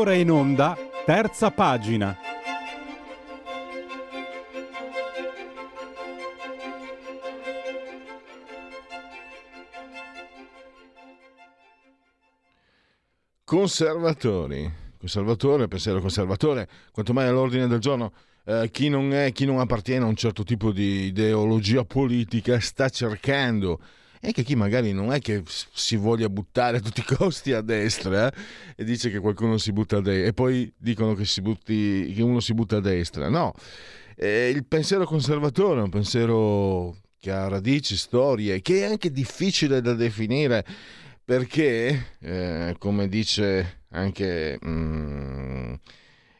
Ora in onda, terza pagina. Conservatori, conservatore, pensiero conservatore, quanto mai all'ordine del giorno. Eh, chi non è, chi non appartiene a un certo tipo di ideologia politica sta cercando e che chi magari non è che si voglia buttare a tutti i costi a destra eh? e dice che qualcuno si butta a destra e poi dicono che, butti, che uno si butta a destra. No, eh, il pensiero conservatore è un pensiero che ha radici, storie, che è anche difficile da definire perché, eh, come dice anche mm,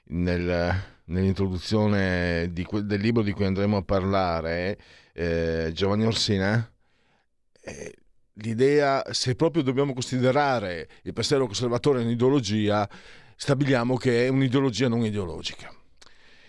nel, nell'introduzione di, del libro di cui andremo a parlare, eh, Giovanni Orsina, eh, l'idea, se proprio dobbiamo considerare il pensiero conservatore un'ideologia, stabiliamo che è un'ideologia non ideologica.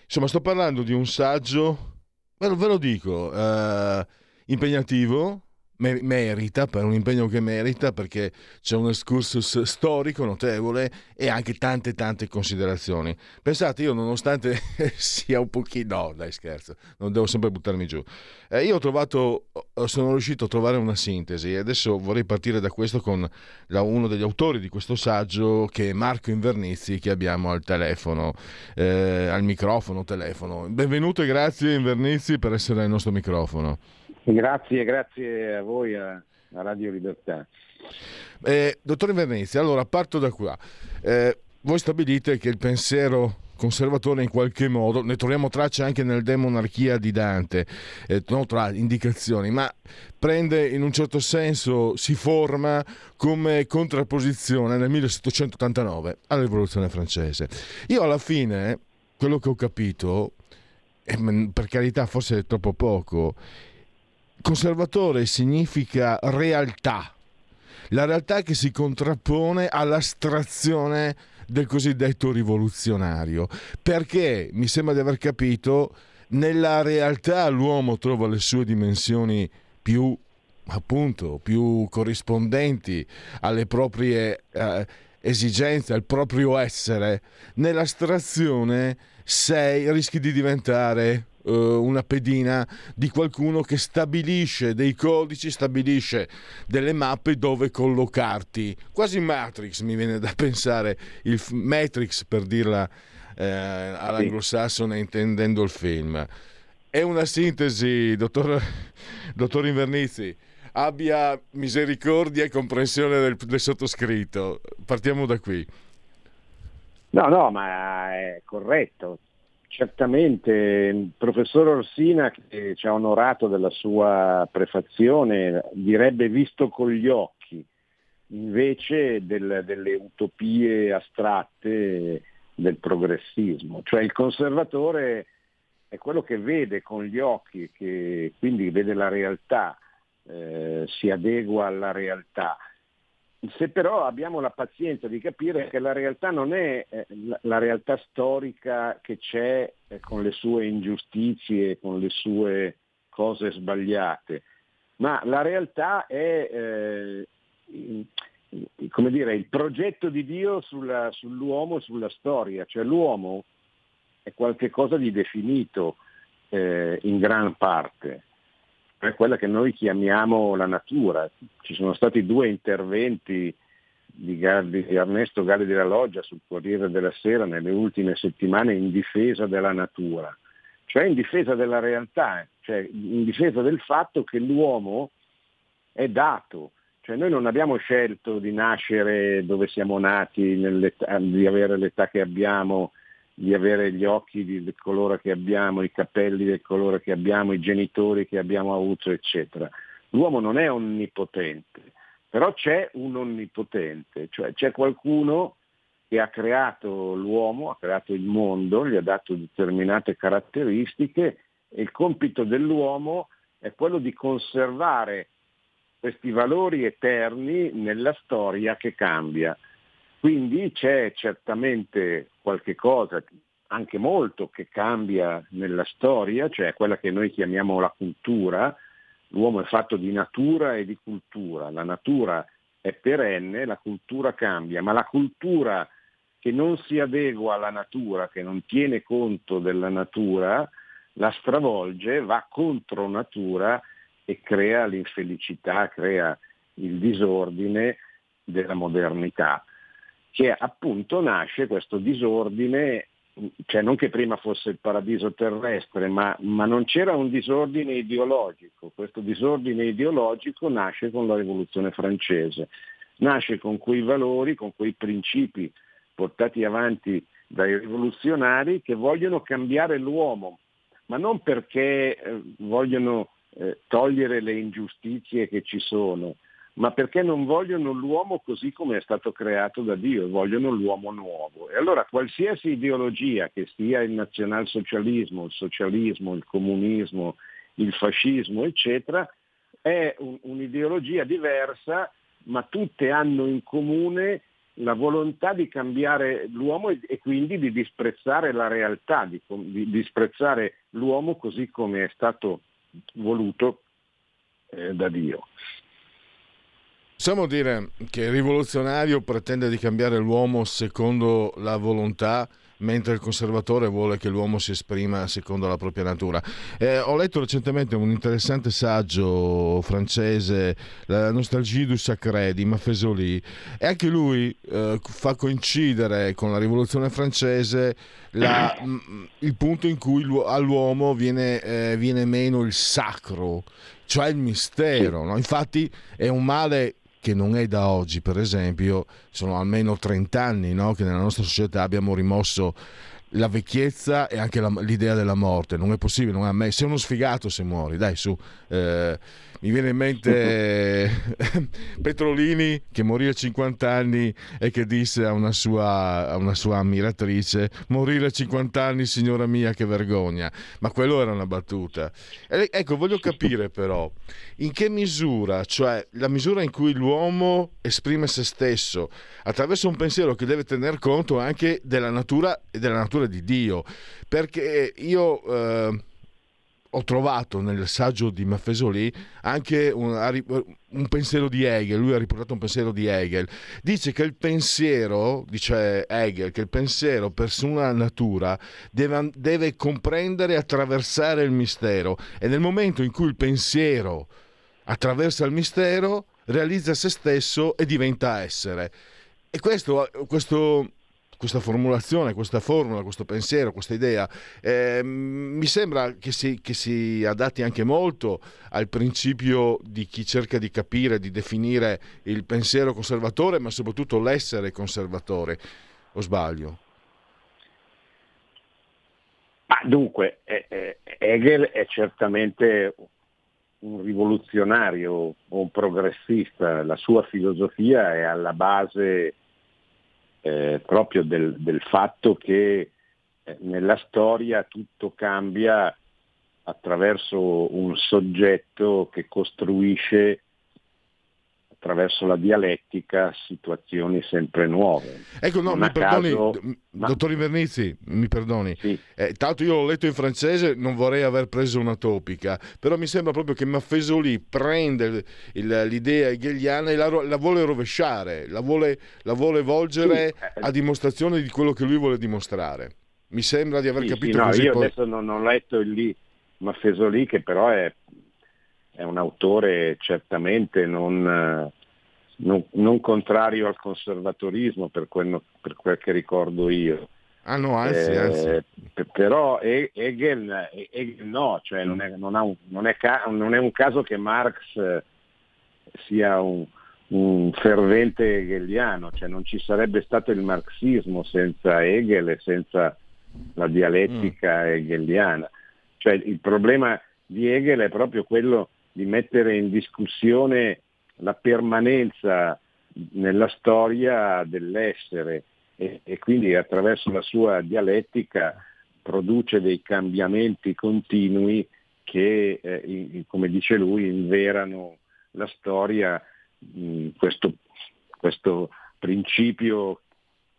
Insomma, sto parlando di un saggio, ve lo, ve lo dico, eh, impegnativo, merita, per un impegno che merita, perché c'è un excursus storico notevole e anche tante tante considerazioni. Pensate, io nonostante sia un pochino... No, dai scherzo, non devo sempre buttarmi giù. Eh, io ho trovato, sono riuscito a trovare una sintesi e adesso vorrei partire da questo con la, uno degli autori di questo saggio che è Marco Invernizzi che abbiamo al telefono, eh, al microfono, telefono. Benvenuto e grazie Invernizzi per essere al nostro microfono. Grazie, grazie a voi, a, a Radio Libertà. Eh, dottore Vernizzi, allora parto da qua. Eh, voi stabilite che il pensiero conservatore in qualche modo, ne troviamo tracce anche nel Demonarchia di Dante, eh, non tra indicazioni, ma prende in un certo senso, si forma come contrapposizione nel 1789 alla rivoluzione francese. Io alla fine, quello che ho capito, eh, per carità forse è troppo poco, Conservatore significa realtà, la realtà che si contrappone all'astrazione del cosiddetto rivoluzionario, perché mi sembra di aver capito, nella realtà l'uomo trova le sue dimensioni più appunto più corrispondenti alle proprie eh, esigenze, al proprio essere. Nell'astrazione sei rischi di diventare uh, una pedina di qualcuno che stabilisce dei codici, stabilisce delle mappe dove collocarti. Quasi Matrix mi viene da pensare, il Matrix per dirla eh, all'anglosassone intendendo il film. È una sintesi, dottor, dottor Invernizzi. abbia misericordia e comprensione del, del sottoscritto. Partiamo da qui. No, no, ma è corretto. Certamente il professor Orsina, che ci ha onorato della sua prefazione, direbbe visto con gli occhi, invece del, delle utopie astratte del progressismo. Cioè il conservatore è quello che vede con gli occhi, che quindi vede la realtà, eh, si adegua alla realtà. Se però abbiamo la pazienza di capire che la realtà non è eh, la realtà storica che c'è eh, con le sue ingiustizie, con le sue cose sbagliate, ma la realtà è eh, come dire, il progetto di Dio sulla, sull'uomo e sulla storia, cioè l'uomo è qualcosa di definito eh, in gran parte, è quella che noi chiamiamo la natura. Ci sono stati due interventi di, di Ernesto Galli della Loggia sul Corriere della Sera nelle ultime settimane in difesa della natura, cioè in difesa della realtà, cioè in difesa del fatto che l'uomo è dato, cioè noi non abbiamo scelto di nascere dove siamo nati, di avere l'età che abbiamo, di avere gli occhi del colore che abbiamo, i capelli del colore che abbiamo, i genitori che abbiamo avuto, eccetera. L'uomo non è onnipotente, però c'è un onnipotente, cioè c'è qualcuno che ha creato l'uomo, ha creato il mondo, gli ha dato determinate caratteristiche e il compito dell'uomo è quello di conservare questi valori eterni nella storia che cambia. Quindi c'è certamente qualche cosa, anche molto, che cambia nella storia, cioè quella che noi chiamiamo la cultura. L'uomo è fatto di natura e di cultura. La natura è perenne, la cultura cambia, ma la cultura che non si adegua alla natura, che non tiene conto della natura, la stravolge, va contro natura e crea l'infelicità, crea il disordine della modernità, che appunto nasce questo disordine, cioè non che prima fosse il paradiso terrestre, ma, ma non c'era un disordine ideologico, questo disordine ideologico nasce con la rivoluzione francese, nasce con quei valori, con quei principi portati avanti dai rivoluzionari che vogliono cambiare l'uomo, ma non perché eh, vogliono eh, togliere le ingiustizie che ci sono, ma perché non vogliono l'uomo così come è stato creato da Dio, vogliono l'uomo nuovo. E allora qualsiasi ideologia, che sia il nazionalsocialismo, il socialismo, il comunismo, il fascismo, eccetera, è un, un'ideologia diversa, ma tutte hanno in comune la volontà di cambiare l'uomo e, e quindi di disprezzare la realtà, di, di disprezzare l'uomo così come è stato voluto eh, da Dio. Possiamo dire che il rivoluzionario pretende di cambiare l'uomo secondo la volontà mentre il conservatore vuole che l'uomo si esprima secondo la propria natura. Eh, ho letto recentemente un interessante saggio francese, La nostalgie du sacré di Maffesoli, e anche lui eh, fa coincidere con la rivoluzione francese la, il punto in cui all'uomo viene, eh, viene meno il sacro, cioè il mistero. No? Infatti è un male che non è da oggi, per esempio, sono almeno 30 anni no? che nella nostra società abbiamo rimosso la vecchiezza e anche la, l'idea della morte. Non è possibile, non è a me. Sei uno sfigato se muori, dai su. Eh, mi viene in mente Petrolini che morì a 50 anni e che disse a una, sua, a una sua ammiratrice morire a 50 anni signora mia che vergogna. Ma quello era una battuta. E, ecco voglio capire però in che misura cioè la misura in cui l'uomo esprime se stesso attraverso un pensiero che deve tener conto anche della natura e della natura di Dio. Perché io eh, ho trovato nel saggio di Maffesoli anche un, un, pensiero di Hegel, lui ha riportato un pensiero di Hegel, dice che il pensiero, dice Hegel, che il pensiero per sua natura deve, deve comprendere e attraversare il mistero e nel momento in cui il pensiero attraversa il mistero realizza se stesso e diventa essere. E questo, questo questa formulazione, questa formula, questo pensiero, questa idea, eh, mi sembra che si, che si, adatti anche molto al principio di chi cerca di capire, di definire il pensiero conservatore, ma soprattutto l'essere conservatore. O sbaglio? Ma dunque, Hegel è certamente un rivoluzionario un progressista, la sua filosofia è alla base eh, proprio del, del, fatto che eh, nella storia tutto cambia attraverso un soggetto che costruisce attraverso la dialettica situazioni sempre nuove. Ecco, no, mi perdoni, caso... dottor Invernizzi, mi perdoni. Sì. Eh, tanto io l'ho letto in francese, non vorrei aver preso una topica, però mi sembra proprio che Maffesoli prende il, l'idea hegeliana e la, la, vuole rovesciare, la vuole, la vuole volgere sì. a dimostrazione di quello che lui vuole dimostrare. Mi sembra di aver sì, capito no, così. Io poi... adesso non ho letto il lì Maffesoli, che però è è un autore certamente non, non, non contrario al conservatorismo per quel, per quel, che ricordo io. Ah no, anzi, eh, anzi. Però Hegel, Hegel no, cioè non, è, non, un, non, è, non, è, un caso che Marx sia un, un fervente hegeliano, cioè non ci sarebbe stato il marxismo senza Hegel e senza la dialettica mm. hegeliana. Cioè il problema di Hegel è proprio quello di mettere in discussione la permanenza nella storia dell'essere e, e, quindi attraverso la sua dialettica produce dei cambiamenti continui che, eh, come dice lui, inverano la storia, mh, questo, questo principio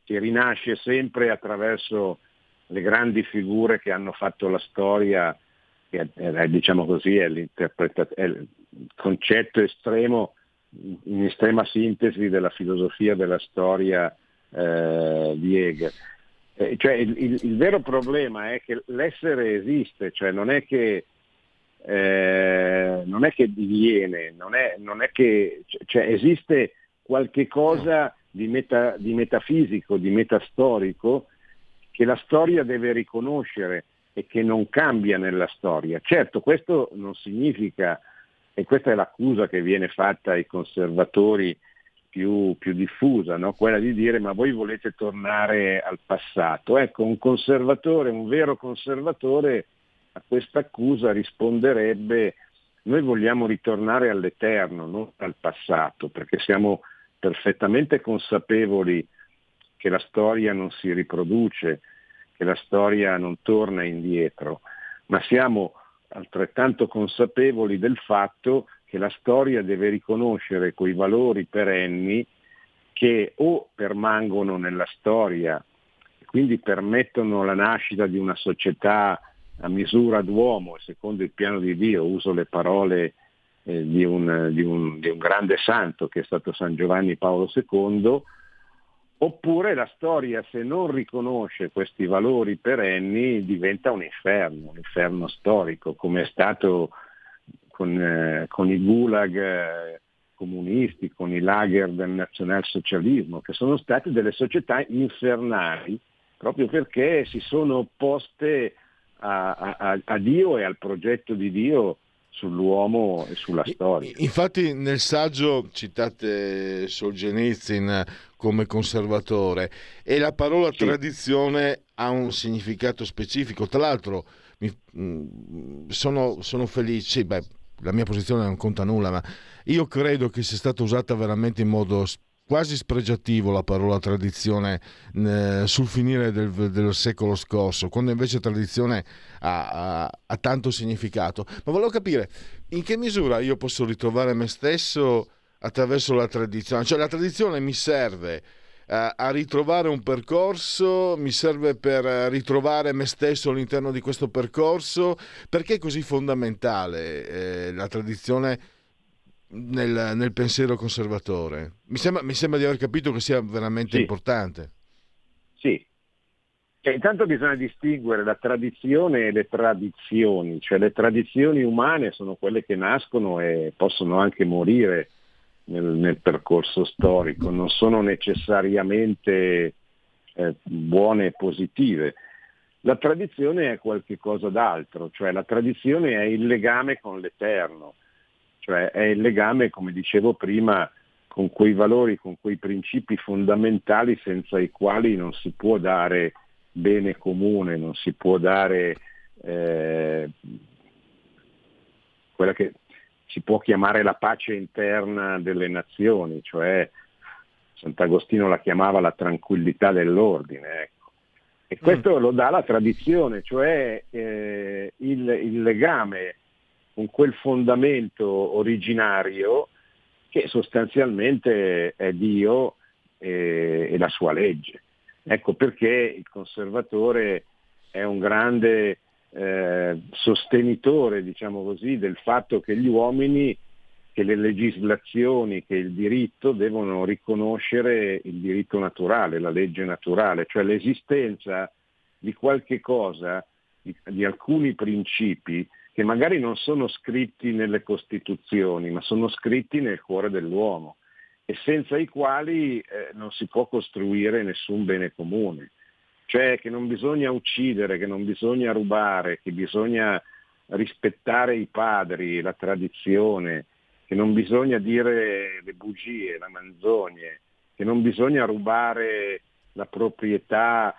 che rinasce sempre attraverso le grandi figure che hanno fatto la storia che è, diciamo così, è, è il concetto estremo, in estrema sintesi della filosofia della storia eh, di Hegel. Eh, cioè il, il, il, vero problema è che l'essere esiste, cioè non è che, eh, non è che diviene, non è, non è che cioè, esiste qualche cosa di, meta, di metafisico, di metastorico che la storia deve riconoscere e che non cambia nella storia. Certo, questo non significa, e questa è l'accusa che viene fatta ai conservatori più, più diffusa, no? quella di dire ma voi volete tornare al passato. Ecco, un conservatore, un vero conservatore a questa accusa risponderebbe noi vogliamo ritornare all'eterno, non al passato, perché siamo perfettamente consapevoli che la storia non si riproduce, che la storia non torna indietro, ma siamo altrettanto consapevoli del fatto che la storia deve riconoscere quei valori perenni che o permangono nella storia e quindi permettono la nascita di una società a misura d'uomo, secondo il piano di Dio, uso le parole eh, di, un, di, un, di un grande santo che è stato San Giovanni Paolo II, Oppure la storia, se non riconosce questi valori perenni, diventa un inferno, un inferno storico, come è stato con, eh, con i gulag eh, comunisti, con i lager del nazionalsocialismo, che sono state delle società infernali proprio perché si sono opposte a, a, a Dio e al progetto di Dio sull'uomo e sulla storia. Infatti nel saggio citate Solzhenitsyn come conservatore e la parola sì. tradizione ha un significato specifico. Tra l'altro mi, mm, sono, sono felice, beh, la mia posizione non conta nulla, ma io credo che sia stata usata veramente in modo quasi spregiativo la parola tradizione eh, sul finire del, del, secolo scorso, quando invece tradizione ha, ha, ha, tanto significato. Ma volevo capire in che misura io posso ritrovare me stesso attraverso la tradizione, cioè la tradizione mi serve eh, a ritrovare un percorso, mi serve per ritrovare me stesso all'interno di questo percorso, perché è così fondamentale eh, la tradizione nel, nel pensiero conservatore. Mi sembra, mi sembra, di aver capito che sia veramente sì. importante. Sì. E intanto bisogna distinguere la tradizione e le tradizioni, cioè le tradizioni umane sono quelle che nascono e possono anche morire nel, nel percorso storico, non sono necessariamente eh, buone e positive. La tradizione è qualcosa d'altro, cioè la tradizione è il legame con l'Eterno, cioè è il legame, come dicevo prima, con quei valori, con quei principi fondamentali senza i quali non si può dare bene comune, non si può dare eh, quella che si può chiamare la pace interna delle nazioni, cioè Sant'Agostino la chiamava la tranquillità dell'ordine. Ecco. E questo mm. lo dà la tradizione, cioè eh, il, il, legame con quel fondamento originario che sostanzialmente è Dio e, e la sua legge. Ecco perché il conservatore è un grande eh, sostenitore, diciamo così, del fatto che gli uomini, che le legislazioni, che il diritto devono riconoscere il diritto naturale, la legge naturale, cioè l'esistenza di qualche cosa, di, di alcuni principi che magari non sono scritti nelle Costituzioni, ma sono scritti nel cuore dell'uomo e senza i quali eh, non si può costruire nessun bene comune. Cioè che non bisogna uccidere, che non bisogna rubare, che bisogna rispettare i padri, la tradizione, che non bisogna dire le bugie, la manzogne, che non bisogna rubare la proprietà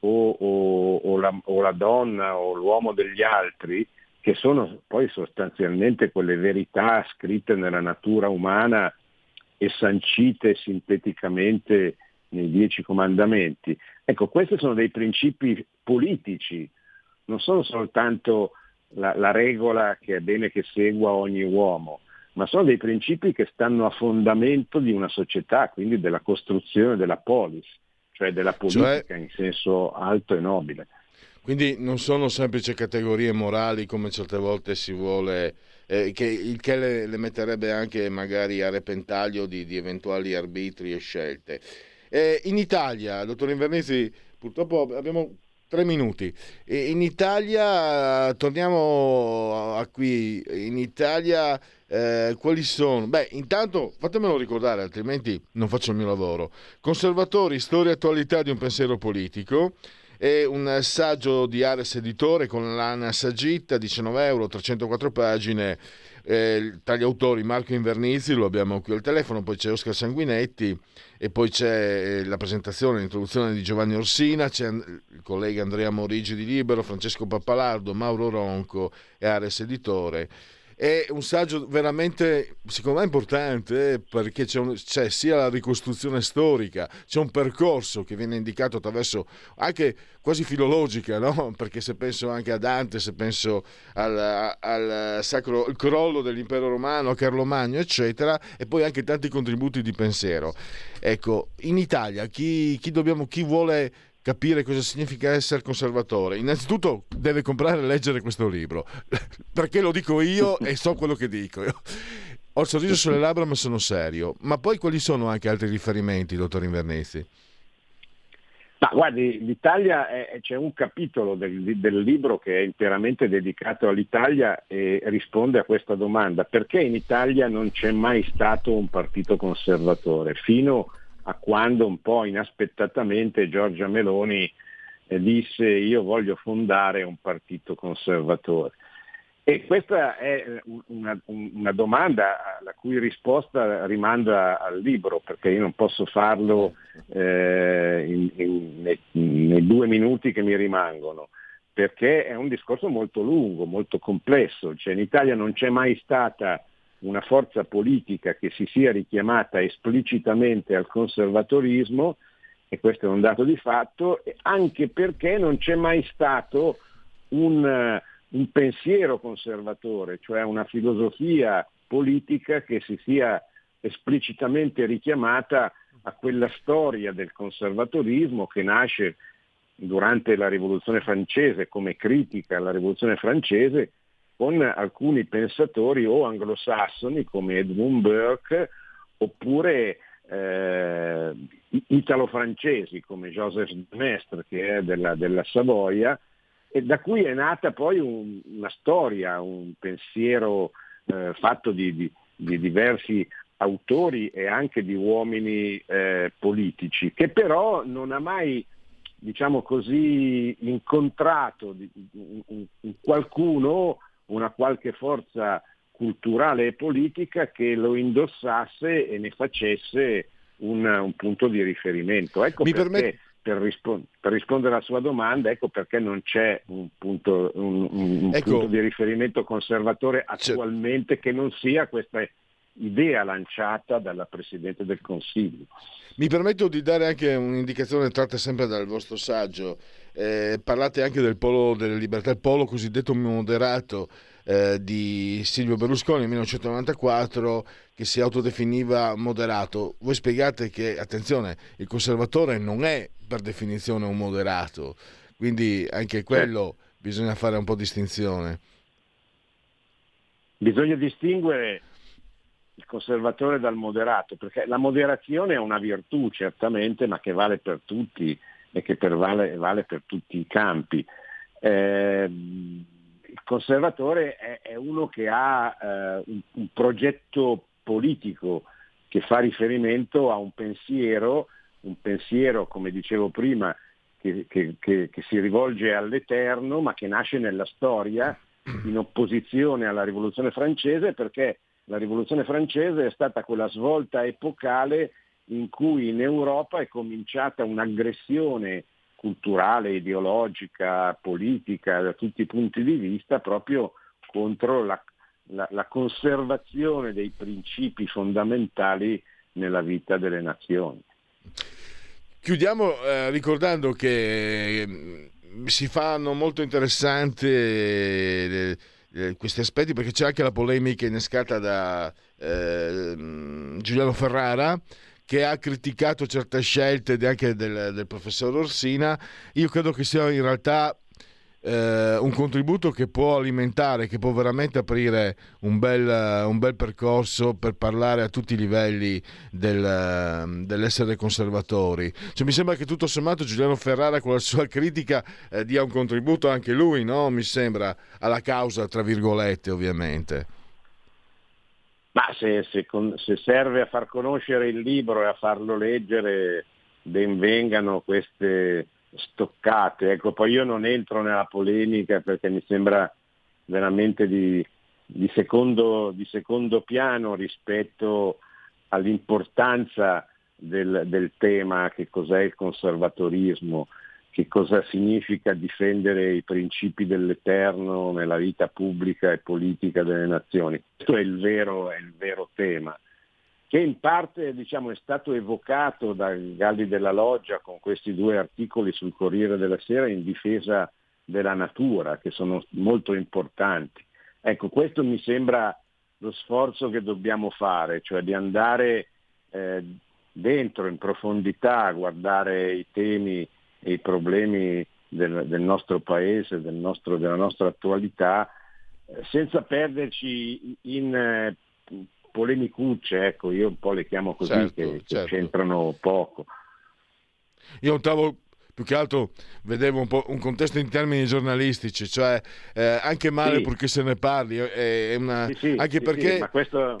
o, o, o, la, o la donna o l'uomo degli altri, che sono poi sostanzialmente quelle verità scritte nella natura umana e sancite sinteticamente nei dieci comandamenti. Ecco, questi sono dei principi politici, non sono soltanto la, la regola che è bene che segua ogni uomo, ma sono dei principi che stanno a fondamento di una società, quindi della costruzione della polis, cioè della politica cioè... in senso alto e nobile. Quindi non sono semplici categorie morali come certe volte si vuole, eh, che, il che le, le, metterebbe anche magari a repentaglio di, di eventuali arbitri e scelte. Eh, in Italia, dottor Invernesi, purtroppo abbiamo tre minuti. in Italia, torniamo a qui, in Italia eh, quali sono? Beh, intanto fatemelo ricordare, altrimenti non faccio il mio lavoro. Conservatori, storia e attualità di un pensiero politico. E un saggio di Ares Editore con l'Ana Saggitta, 19 euro, 304 pagine. Eh, tra gli autori Marco Invernizzi, lo abbiamo qui al telefono, poi c'è Oscar Sanguinetti e poi c'è eh, la presentazione, l'introduzione di Giovanni Orsina, c'è il collega Andrea Morigi di Libero, Francesco Pappalardo, Mauro Ronco e Ares Editore. È un saggio veramente, secondo me, importante perché c'è, un, c'è, sia la ricostruzione storica, c'è un percorso che viene indicato attraverso anche quasi filologica, no? perché se penso anche a Dante, se penso al, al sacro crollo dell'impero romano, a Carlo Magno, eccetera, e poi anche tanti contributi di pensiero. Ecco, in Italia chi, chi, dobbiamo, chi vuole capire cosa significa essere conservatore, innanzitutto deve comprare e leggere questo libro, perché lo dico io e so quello che dico. Ho il sorriso sulle labbra ma sono serio. Ma poi quali sono anche altri riferimenti, dottor Invernizzi? Ma guardi, l'Italia è, c'è un capitolo del, del, libro che è interamente dedicato all'Italia e risponde a questa domanda. Perché in Italia non c'è mai stato un partito conservatore? Fino a quando un po' inaspettatamente Giorgia Meloni eh, disse io voglio fondare un partito conservatore. E questa è una, una, domanda la cui risposta rimanda al libro, perché io non posso farlo eh, in, in, nei due minuti che mi rimangono, perché è un discorso molto lungo, molto complesso. Cioè, in Italia non c'è mai stata una forza politica che si sia richiamata esplicitamente al conservatorismo, e questo è un dato di fatto, anche perché non c'è mai stato un, un pensiero conservatore, cioè una filosofia politica che si sia esplicitamente richiamata a quella storia del conservatorismo che nasce durante la rivoluzione francese come critica alla rivoluzione francese con alcuni pensatori o anglosassoni come Edmund Burke oppure eh, italo-francesi come Joseph Mestre che è della, della Savoia e da cui è nata poi un, una storia, un pensiero eh, fatto di, di, di, diversi autori e anche di uomini eh, politici, che però non ha mai diciamo così, incontrato qualcuno, una qualche forza culturale e politica che lo indossasse e ne facesse un, un punto di riferimento. Ecco Mi perché permet- per, rispond- per, rispondere alla sua domanda, ecco perché non c'è un punto, un, un ecco. punto di riferimento conservatore attualmente c'è. che non sia questa idea lanciata dalla Presidente del Consiglio. Mi permetto di dare anche un'indicazione tratta sempre dal vostro saggio. Eh, parlate anche del polo delle libertà, il polo cosiddetto moderato eh, di Silvio Berlusconi nel 1994 che si autodefiniva moderato. Voi spiegate che, attenzione, il conservatore non è per definizione un moderato, quindi anche quello bisogna fare un po' distinzione. Bisogna distinguere il conservatore dal moderato, perché la moderazione è una virtù certamente, ma che vale per tutti e che per vale, vale, per tutti i campi. Eh, il conservatore è, è, uno che ha eh, un, un, progetto politico che fa riferimento a un pensiero, un pensiero, come dicevo prima, che, che, che, che si rivolge all'eterno, ma che nasce nella storia in opposizione alla rivoluzione francese perché la rivoluzione francese è stata quella svolta epocale in cui in Europa è cominciata un'aggressione culturale, ideologica, politica, da tutti i punti di vista, proprio contro la, la, la conservazione dei principi fondamentali nella vita delle nazioni. Chiudiamo eh, ricordando che eh, si fanno molto interessanti eh, eh, questi aspetti perché c'è anche la polemica innescata da eh, Giuliano Ferrara che ha criticato certe scelte anche del, del professor Orsina. Io credo che sia in realtà eh, un contributo che può alimentare, che può veramente aprire un bel, un bel percorso per parlare a tutti i livelli del, dell'essere conservatori. Cioè, mi sembra che tutto sommato Giuliano Ferrara con la sua critica eh, dia un contributo anche lui, no? mi sembra, alla causa, tra virgolette ovviamente. Ma se, se, se serve a far conoscere il libro e a farlo leggere, ben vengano queste stoccate. Ecco, poi io non entro nella polemica perché mi sembra veramente di, di, secondo, di secondo, piano rispetto all'importanza del, del, tema che cos'è il conservatorismo, che cosa significa difendere i principi dell'eterno nella vita pubblica e politica delle nazioni. Questo è il vero, è il vero tema che in parte diciamo, è stato evocato da Galli della Loggia con questi due articoli sul Corriere della Sera in difesa della natura, che sono molto importanti. Ecco, questo mi sembra lo sforzo che dobbiamo fare, cioè di andare eh, dentro, in profondità, a guardare i temi i problemi del, del nostro paese, del nostro, della nostra attualità, eh, senza perderci in eh, polemicucce, ecco, io un po' le chiamo così, certo, che, certo. c'entrano poco. Io notavo più che altro vedevo un, po' un contesto in termini giornalistici, cioè eh, anche male sì. purché se ne parli, è una... sì, sì, anche perché questo...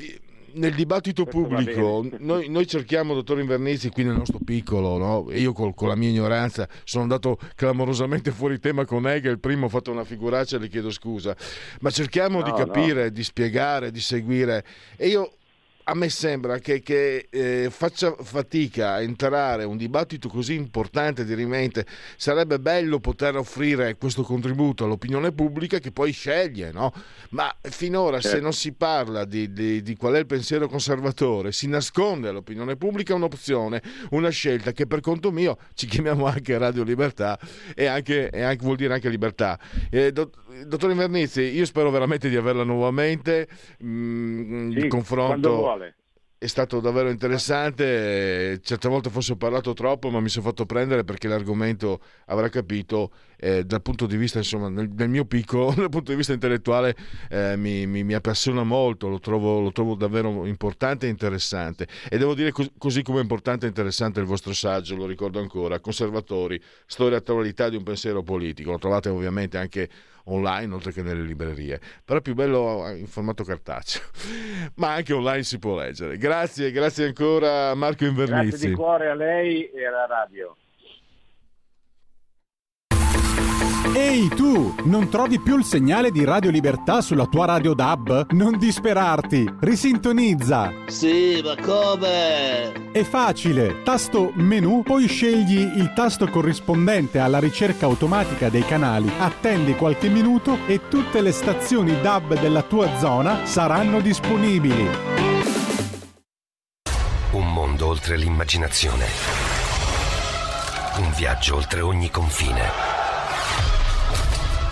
nel dibattito pubblico noi, noi, cerchiamo, dottor Invernizzi, qui nel nostro piccolo, no? io col, con la mia ignoranza sono andato clamorosamente fuori tema con Hegel, prima ho fatto una figuraccia, le chiedo scusa, ma cerchiamo no, di capire, no. di spiegare, di seguire e io a me sembra che, che eh, faccia fatica a entrare un dibattito così importante di rimente. Sarebbe bello poter offrire questo contributo all'opinione pubblica che poi sceglie, no? Ma finora certo. se non si parla di, di, di, qual è il pensiero conservatore, si nasconde all'opinione pubblica un'opzione, una scelta che per conto mio ci chiamiamo anche Radio Libertà e, anche, e anche, vuol dire anche libertà. Eh, dottor Invernizzi, io spero veramente di averla nuovamente. Mm, sì, il confronto è stato davvero interessante. Certe volte forse ho parlato troppo, ma mi sono fatto prendere perché l'argomento avrà capito eh, dal punto di vista, insomma, nel, nel, mio piccolo, dal punto di vista intellettuale, eh, mi, mi, mi, appassiona molto, lo trovo, lo trovo, davvero importante e interessante. E devo dire cos- così come è importante e interessante il vostro saggio, lo ricordo ancora, Conservatori, storia e attualità di un pensiero politico. Lo trovate ovviamente anche online oltre che nelle librerie, però è più bello in formato cartaceo, ma anche online si può leggere. Grazie, grazie ancora Marco Invernizzi. Grazie di cuore a lei e alla radio. Ehi tu, non trovi più il segnale di Radio Libertà sulla tua radio DAB? Non disperarti, risintonizza. Sì, ma come? È facile, tasto menu, poi scegli il tasto corrispondente alla ricerca automatica dei canali, attendi qualche minuto e tutte le stazioni DAB della tua zona saranno disponibili. Un mondo oltre l'immaginazione. Un viaggio oltre ogni confine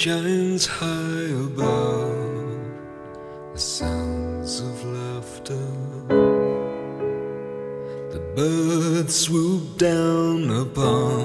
Shines high above the sounds of laughter. The birds swoop down upon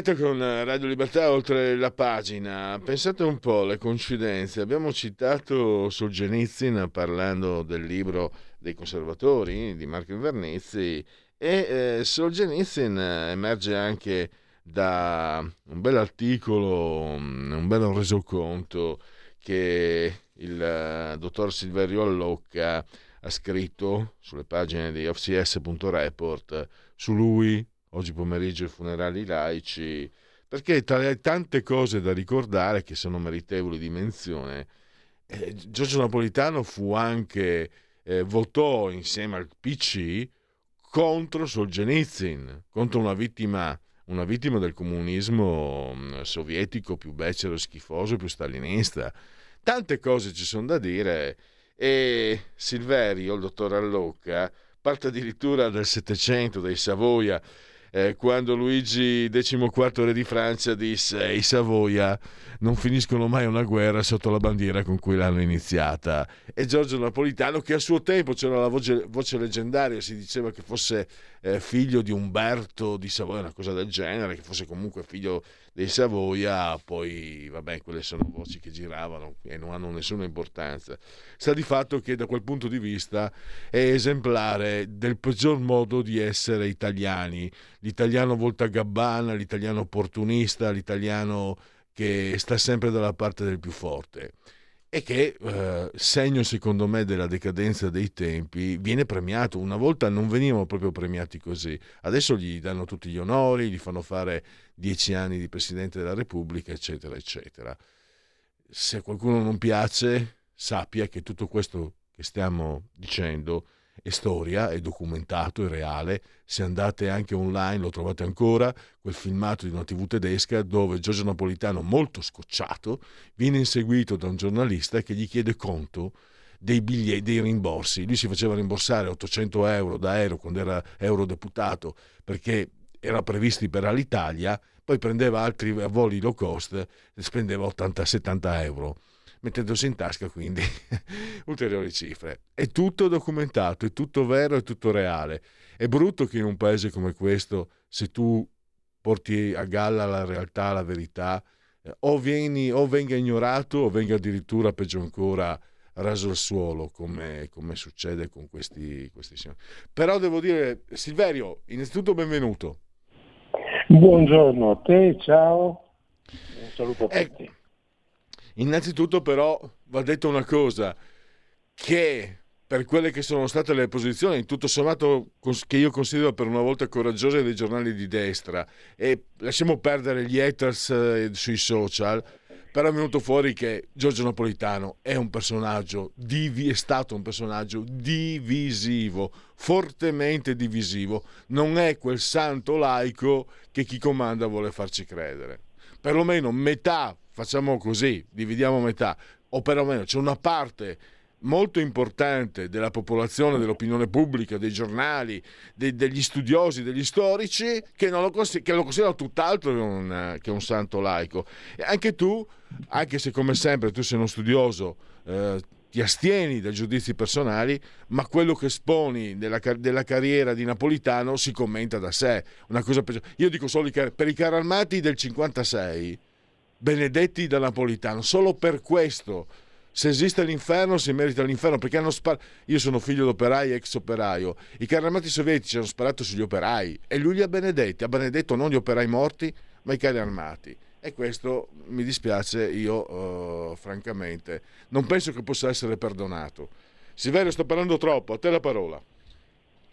diretta con Radio Libertà oltre la pagina. Pensate un po' alle coincidenze. Abbiamo citato Solzhenitsyn parlando del libro dei conservatori di Marco Invernizzi e eh, Solzhenitsyn emerge anche da un bel articolo, un bel resoconto che il eh, dottor Silverio Allocca ha scritto sulle pagine di offcs.report su lui oggi pomeriggio i funerali laici, perché tra le tante cose da ricordare che sono meritevoli di menzione, eh, Giorgio Napolitano fu anche, eh, votò insieme al PC contro Solzhenitsyn, contro una vittima, una vittima del comunismo mh, sovietico più becero schifoso, più stalinista. Tante cose ci sono da dire e Silverio, il dottor Allocca, parte addirittura del Settecento, dei Savoia, eh, quando Luigi XIV re di Francia disse i Savoia non finiscono mai una guerra sotto la bandiera con cui l'hanno iniziata. E Giorgio Napolitano che a suo tempo c'era la voce, voce leggendaria si diceva che fosse eh, figlio di Umberto di Savoia una cosa del genere che fosse comunque figlio dei Savoia poi vabbè quelle sono voci che giravano e non hanno nessuna importanza. Sta di fatto che da quel punto di vista è esemplare del peggior modo di essere italiani. L'italiano voltagabbana, l'italiano opportunista, l'italiano che sta sempre dalla parte del più forte e che, eh, segno secondo me della decadenza dei tempi, viene premiato. Una volta non venivano proprio premiati così, adesso gli danno tutti gli onori, gli fanno fare dieci anni di Presidente della Repubblica, eccetera, eccetera. Se a qualcuno non piace, sappia che tutto questo che stiamo dicendo è storia, è documentato, è reale. Se andate anche online lo trovate ancora, quel filmato di una tv tedesca dove Giorgio Napolitano, molto scocciato, viene inseguito da un giornalista che gli chiede conto dei biglietti, dei rimborsi. Lui si faceva rimborsare 800 euro da Aero quando era eurodeputato perché era previsti per l'Italia, poi prendeva altri voli low cost e spendeva 80-70 euro mettendosi in tasca quindi ulteriori cifre. È tutto documentato, è tutto vero, è tutto reale. È brutto che in un paese come questo, se tu porti a galla la realtà, la verità, eh, o, vieni, o venga ignorato o venga addirittura, peggio ancora, raso al suolo come, come succede con questi, questi signori. Però devo dire, Silverio, innanzitutto benvenuto. Buongiorno a te, ciao. Un saluto a tutti. Eh, innanzitutto però va detto una cosa, che per quelle che sono state le posizioni, tutto sommato che io considero per una volta coraggiose dei giornali di destra, e lasciamo perdere gli haters eh, sui social, però è venuto fuori che Giorgio Napolitano è un personaggio, è stato un personaggio divisivo, fortemente divisivo, non è quel santo laico che chi comanda vuole farci credere. Perlomeno metà, facciamo così, dividiamo metà, o perlomeno c'è una parte molto importante della popolazione, dell'opinione pubblica, dei giornali, dei, degli studiosi, degli storici, che, lo, che lo, considerano tutt'altro che un, che un, santo laico. E anche tu, anche se come sempre tu sei uno studioso, eh, ti astieni dai giudizi personali, ma quello che esponi della, della, carriera di Napolitano si commenta da sé. Una cosa Io dico solo per i carri armati del 56, benedetti da Napolitano, solo per questo se esiste l'inferno si merita l'inferno perché hanno sparato io sono figlio d'operaio ex operaio. I carri armati sovietici hanno sparato sugli operai e lui li ha benedetti. Ha benedetto non gli operai morti ma i carri armati. E questo mi dispiace io uh, francamente non penso che possa essere perdonato. Silverio sto parlando troppo a te la parola.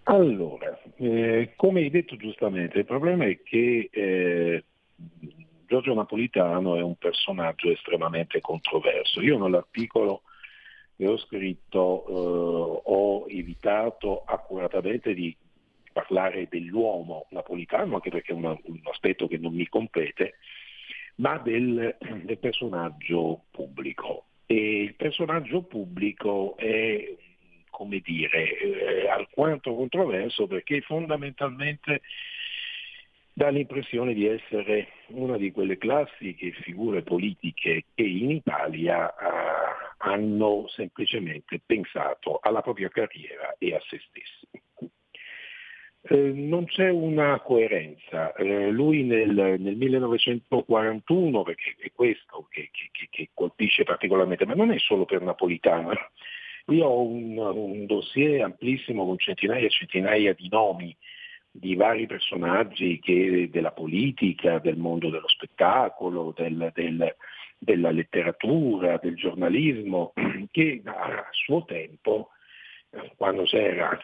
Allora eh, come hai detto giustamente il problema è che eh, Giorgio Napolitano è un personaggio estremamente controverso. Io nell'articolo che ho scritto eh, ho evitato accuratamente di parlare dell'uomo napolitano, anche perché è un, un aspetto che non mi compete, ma del, del personaggio pubblico. E il personaggio pubblico è, come dire, eh, alquanto controverso perché fondamentalmente dà l'impressione di essere una di quelle classiche figure politiche che in Italia eh, hanno semplicemente pensato alla propria carriera e a se stessi. Eh, non c'è una coerenza. Eh, lui nel, nel, 1941, perché è questo che, che, che, colpisce particolarmente, ma non è solo per Napolitano. Io ho un, un dossier amplissimo con centinaia e centinaia di nomi di vari personaggi che, della politica, del mondo dello spettacolo, del, del, della letteratura, del giornalismo, che a suo tempo, quando c'era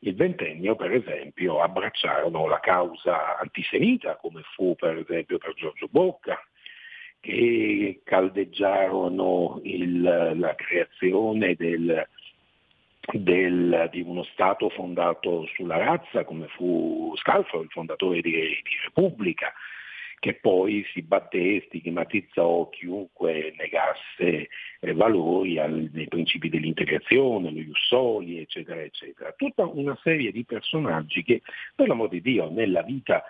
il ventennio, per esempio, abbracciarono la causa antisemita, come fu per esempio per Giorgio Bocca, che caldeggiarono il, la creazione del, del, di uno Stato fondato sulla razza, come fu Scalfaro, il fondatore di, di Repubblica, che poi si batté stigmatizzò chiunque negasse eh, valori al, nei principi dell'integrazione, lo Jussoli, eccetera, eccetera. Tutta una serie di personaggi che, per l'amor di Dio, nella vita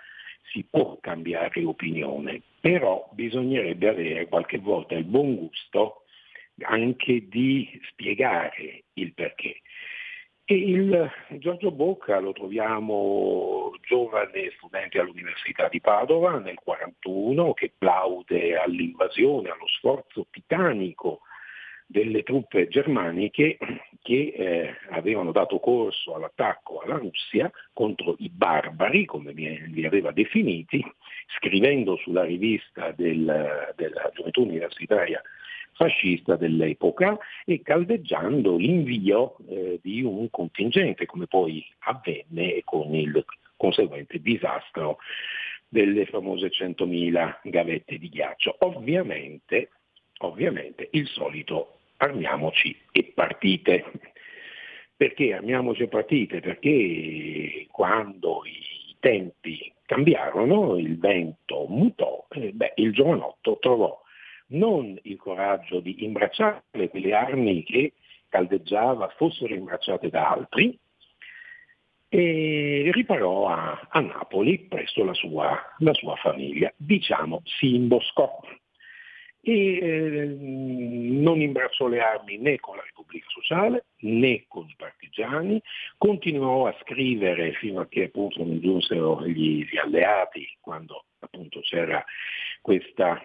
si può cambiare opinione, però bisognerebbe avere qualche volta il buon gusto anche di spiegare il perché. E il Giorgio Bocca lo troviamo giovane studente all'Università di Padova nel 1941 che plaude all'invasione, allo sforzo titanico delle truppe germaniche che eh, avevano dato corso all'attacco alla Russia contro i barbari, come li aveva definiti, scrivendo sulla rivista del, della gioventù universitaria fascista dell'epoca e caldeggiando l'invio eh, di un contingente, come poi avvenne con il conseguente disastro delle famose 100.000 gavette di ghiaccio. Ovviamente, ovviamente il solito armiamoci e partite. Perché armiamoci e partite? Perché quando i tempi cambiarono, il vento mutò, eh, beh, il giovanotto trovò non il coraggio di imbracciare quelle armi che caldeggiava fossero imbracciate da altri, e riparò a, a Napoli presso la sua, la sua, famiglia. Diciamo, si imboscò e eh, non imbracciò le armi né con la Repubblica Sociale né con i partigiani, continuò a scrivere fino a che appunto non giunsero gli, gli alleati quando appunto c'era questa,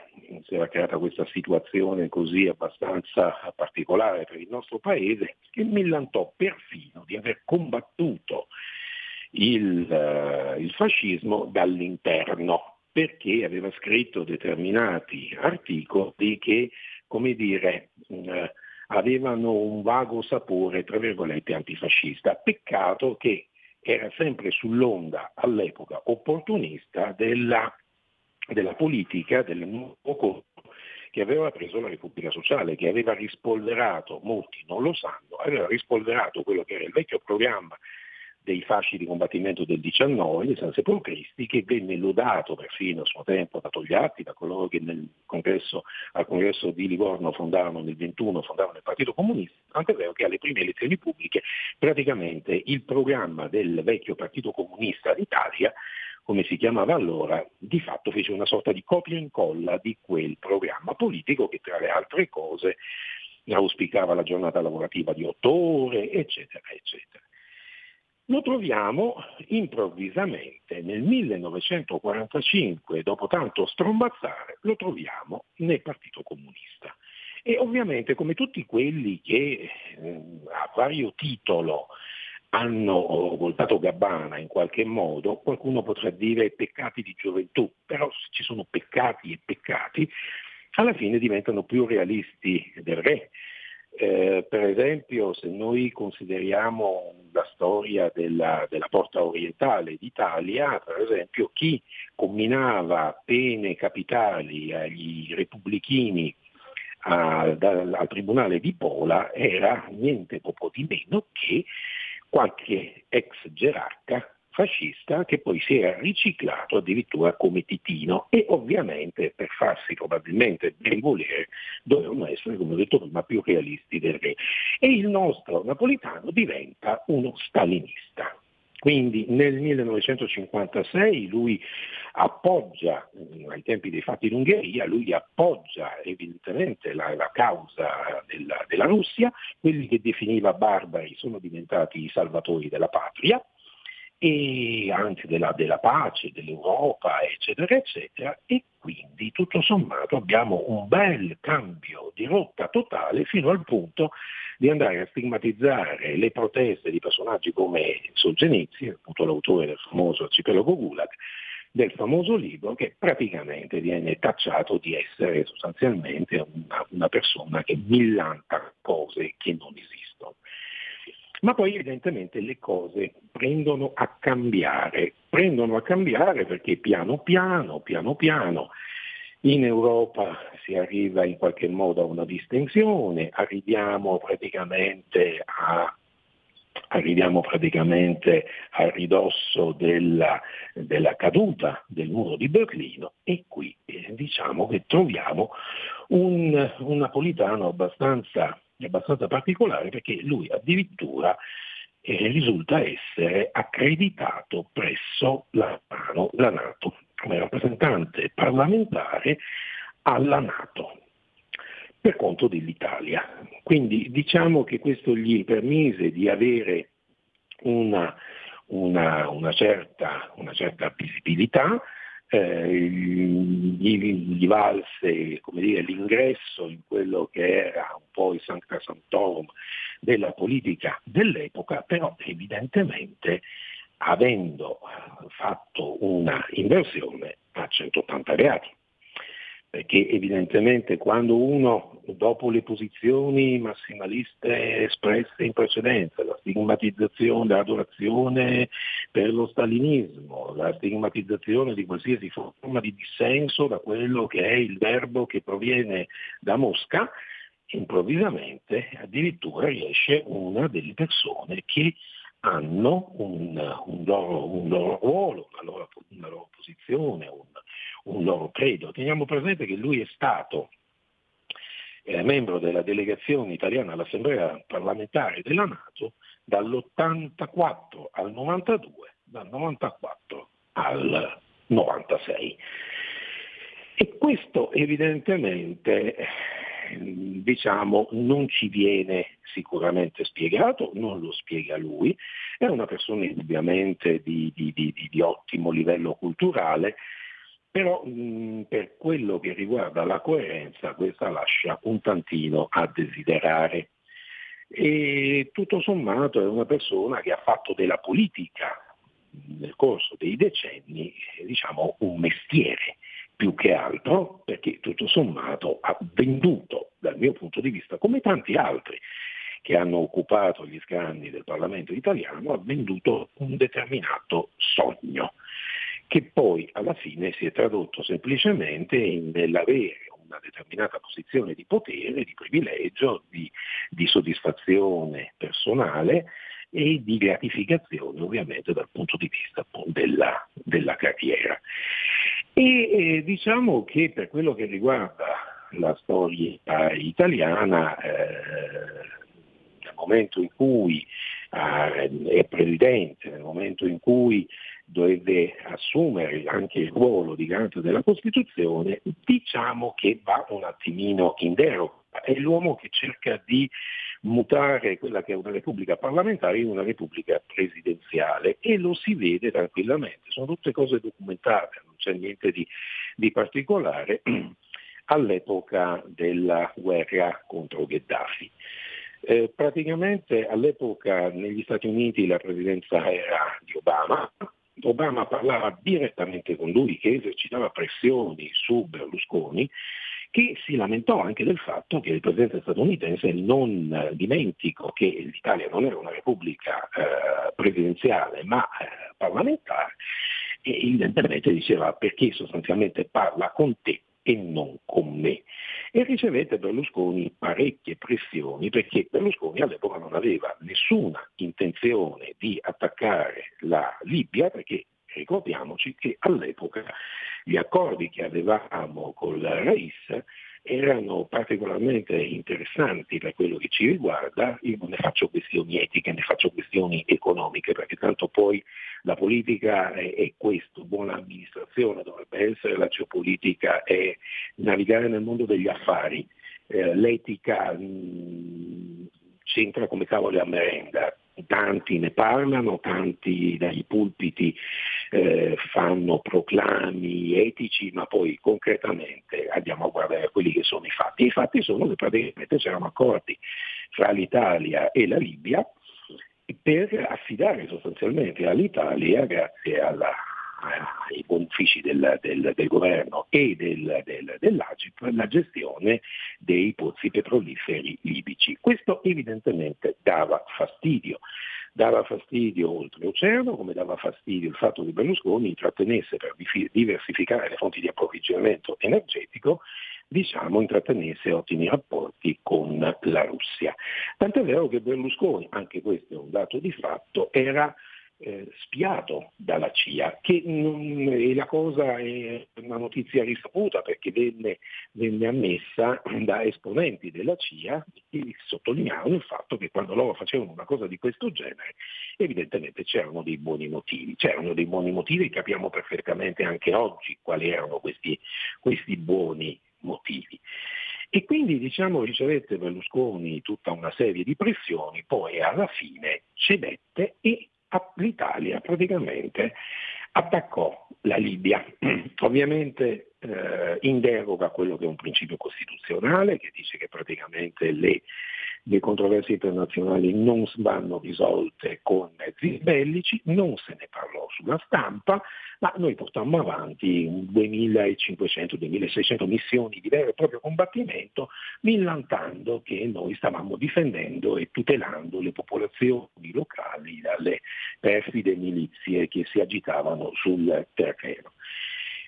si era creata questa situazione così abbastanza particolare per il nostro paese che millantò perfino di aver combattuto il, uh, il fascismo dall'interno perché aveva scritto determinati articoli che, come dire, uh, avevano un vago sapore, tra virgolette, antifascista. Peccato che era sempre sull'onda all'epoca opportunista della, della politica, del nuovo corso che aveva preso la Repubblica Sociale, che aveva rispolverato, molti non lo sanno, aveva rispolverato quello che era il vecchio programma dei fasci di combattimento del 19 di San Sepolcristi che venne lodato perfino a suo tempo da Togliatti, da coloro che congresso, al congresso di Livorno fondarono nel 21, fondarono il Partito Comunista, tant'è vero che alle prime elezioni pubbliche praticamente il programma del vecchio Partito Comunista d'Italia come si chiamava allora, di fatto fece una sorta di copia e incolla di quel programma politico che tra le altre cose auspicava la giornata lavorativa di otto ore, eccetera, eccetera lo troviamo improvvisamente nel 1945, dopo tanto strombazzare, lo troviamo nel Partito Comunista. E ovviamente come tutti quelli che eh, a vario titolo hanno voltato gabbana in qualche modo, qualcuno potrà dire peccati di gioventù, però se ci sono peccati e peccati, alla fine diventano più realisti del re eh, per esempio, se noi consideriamo la storia della, della, porta orientale d'Italia, per esempio, chi combinava pene capitali agli repubblichini a, da, al tribunale di Pola era niente poco di meno che qualche ex gerarca fascista che poi si era riciclato addirittura come Titino e ovviamente per farsi probabilmente ben volere dovevano essere, come ho detto prima, più realisti del re. E il nostro napolitano diventa uno stalinista. Quindi nel 1956 lui appoggia, ai tempi dei fatti in Ungheria, lui appoggia evidentemente la, la causa della, della Russia, quelli che definiva barbari sono diventati i salvatori della patria, e anche della, della, pace, dell'Europa, eccetera, eccetera, e quindi tutto sommato abbiamo un bel cambio di rotta totale fino al punto di andare a stigmatizzare le proteste di personaggi come Solzhenitsyn, appunto l'autore del famoso arcipelago Gulag, del famoso libro che praticamente viene tacciato di essere sostanzialmente una, una persona che millanta cose che non esistono. Ma poi evidentemente le cose prendono a cambiare, prendono a cambiare perché piano piano, piano piano, in Europa si arriva in qualche modo a una distensione, arriviamo praticamente, a, arriviamo praticamente al ridosso della, della, caduta del muro di Berlino e qui eh, diciamo che troviamo un, un napolitano abbastanza abbastanza particolare perché lui addirittura eh, risulta essere accreditato presso la, la Nato come rappresentante parlamentare alla Nato per conto dell'Italia. Quindi diciamo che questo gli permise di avere una, una, una, certa, una certa, visibilità, eh, gli, gli, valse dire, l'ingresso in quello che era un po' il Sancta Santorum della politica dell'epoca, però evidentemente avendo fatto una inversione a 180 gradi perché evidentemente quando uno, dopo le posizioni massimaliste espresse in precedenza, la stigmatizzazione, l'adorazione per lo stalinismo, la stigmatizzazione di qualsiasi forma di dissenso da quello che è il verbo che proviene da Mosca, improvvisamente addirittura riesce una delle persone che hanno un, un, loro, un loro, ruolo, una loro, una loro posizione, un, un loro credo. Teniamo presente che lui è stato eh, membro della delegazione italiana all'Assemblea parlamentare della Nato dall'84 al 92, dal 94 al 96. E questo evidentemente diciamo, non ci viene sicuramente spiegato, non lo spiega lui, è una persona indubbiamente di, di, di, di ottimo livello culturale, però mh, per quello che riguarda la coerenza questa lascia un tantino a desiderare. E tutto sommato è una persona che ha fatto della politica nel corso dei decenni diciamo, un mestiere più che altro perché tutto sommato ha venduto dal mio punto di vista come tanti altri che hanno occupato gli scranni del Parlamento italiano ha venduto un determinato sogno che poi alla fine si è tradotto semplicemente nell'avere una determinata posizione di potere, di privilegio, di, di soddisfazione personale e di gratificazione ovviamente dal punto di vista della, della carriera. E eh, diciamo che per quello che riguarda la storia italiana, eh, nel momento in cui eh, è presidente, nel momento in cui dovrebbe assumere anche il ruolo di garante della Costituzione, diciamo che va un attimino in deroga. È l'uomo che cerca di mutare quella che è una repubblica parlamentare in una repubblica presidenziale e lo si vede tranquillamente, sono tutte cose documentate, non c'è niente di, di particolare all'epoca della guerra contro Gheddafi. Eh, praticamente all'epoca negli Stati Uniti la presidenza era di Obama, Obama parlava direttamente con lui, che esercitava pressioni su Berlusconi, che si lamentò anche del fatto che il presidente statunitense non dimentico che l'Italia non era una repubblica eh, presidenziale ma eh, parlamentare e evidentemente diceva perché sostanzialmente parla con te e non con me. E ricevette Berlusconi parecchie pressioni perché Berlusconi all'epoca non aveva nessuna intenzione di attaccare la Libia perché ricordiamoci che all'epoca gli accordi che avevamo con la RAIS erano particolarmente interessanti per quello che ci riguarda, io non ne faccio questioni etiche, ne faccio questioni economiche, perché tanto poi la politica è, è questo, buona amministrazione dovrebbe essere, la geopolitica è navigare nel mondo degli affari, eh, l'etica mh, mm, c'entra come cavolo a merenda, tanti ne parlano, tanti dai pulpiti eh, fanno proclami etici, ma poi concretamente andiamo a guardare quelli che sono i fatti. I fatti sono che praticamente c'erano accordi fra l'Italia e la Libia per affidare sostanzialmente all'Italia, grazie alla, ai buoni uffici del, del, del, governo e del, dell'Agip la gestione dei pozzi petroliferi libici. Questo evidentemente dava fastidio. Dava fastidio oltreoceano, come dava fastidio il fatto che Berlusconi intrattenesse per diversificare le fonti di approvvigionamento energetico diciamo, intrattenesse ottimi rapporti con la Russia. Tant'è vero che Berlusconi, anche questo è un dato di fatto, era eh, spiato dalla CIA, che non, e la cosa è una notizia risaputa perché venne, venne ammessa da esponenti della CIA che sottolineavano il fatto che quando loro facevano una cosa di questo genere evidentemente c'erano dei buoni motivi, c'erano dei buoni motivi, capiamo perfettamente anche oggi quali erano questi, questi buoni motivi. E quindi diciamo ricevette Berlusconi tutta una serie di pressioni, poi alla fine cedette e l'Italia praticamente attaccò la Libia, ovviamente eh, in deroga a quello che è un principio costituzionale che dice che praticamente le le controversie internazionali non vanno risolte con mezzi bellici, non se ne parlò sulla stampa, ma noi portammo avanti 2500-2600 missioni di vero e proprio combattimento, millantando che noi stavamo difendendo e tutelando le popolazioni locali dalle perfide milizie che si agitavano sul terreno.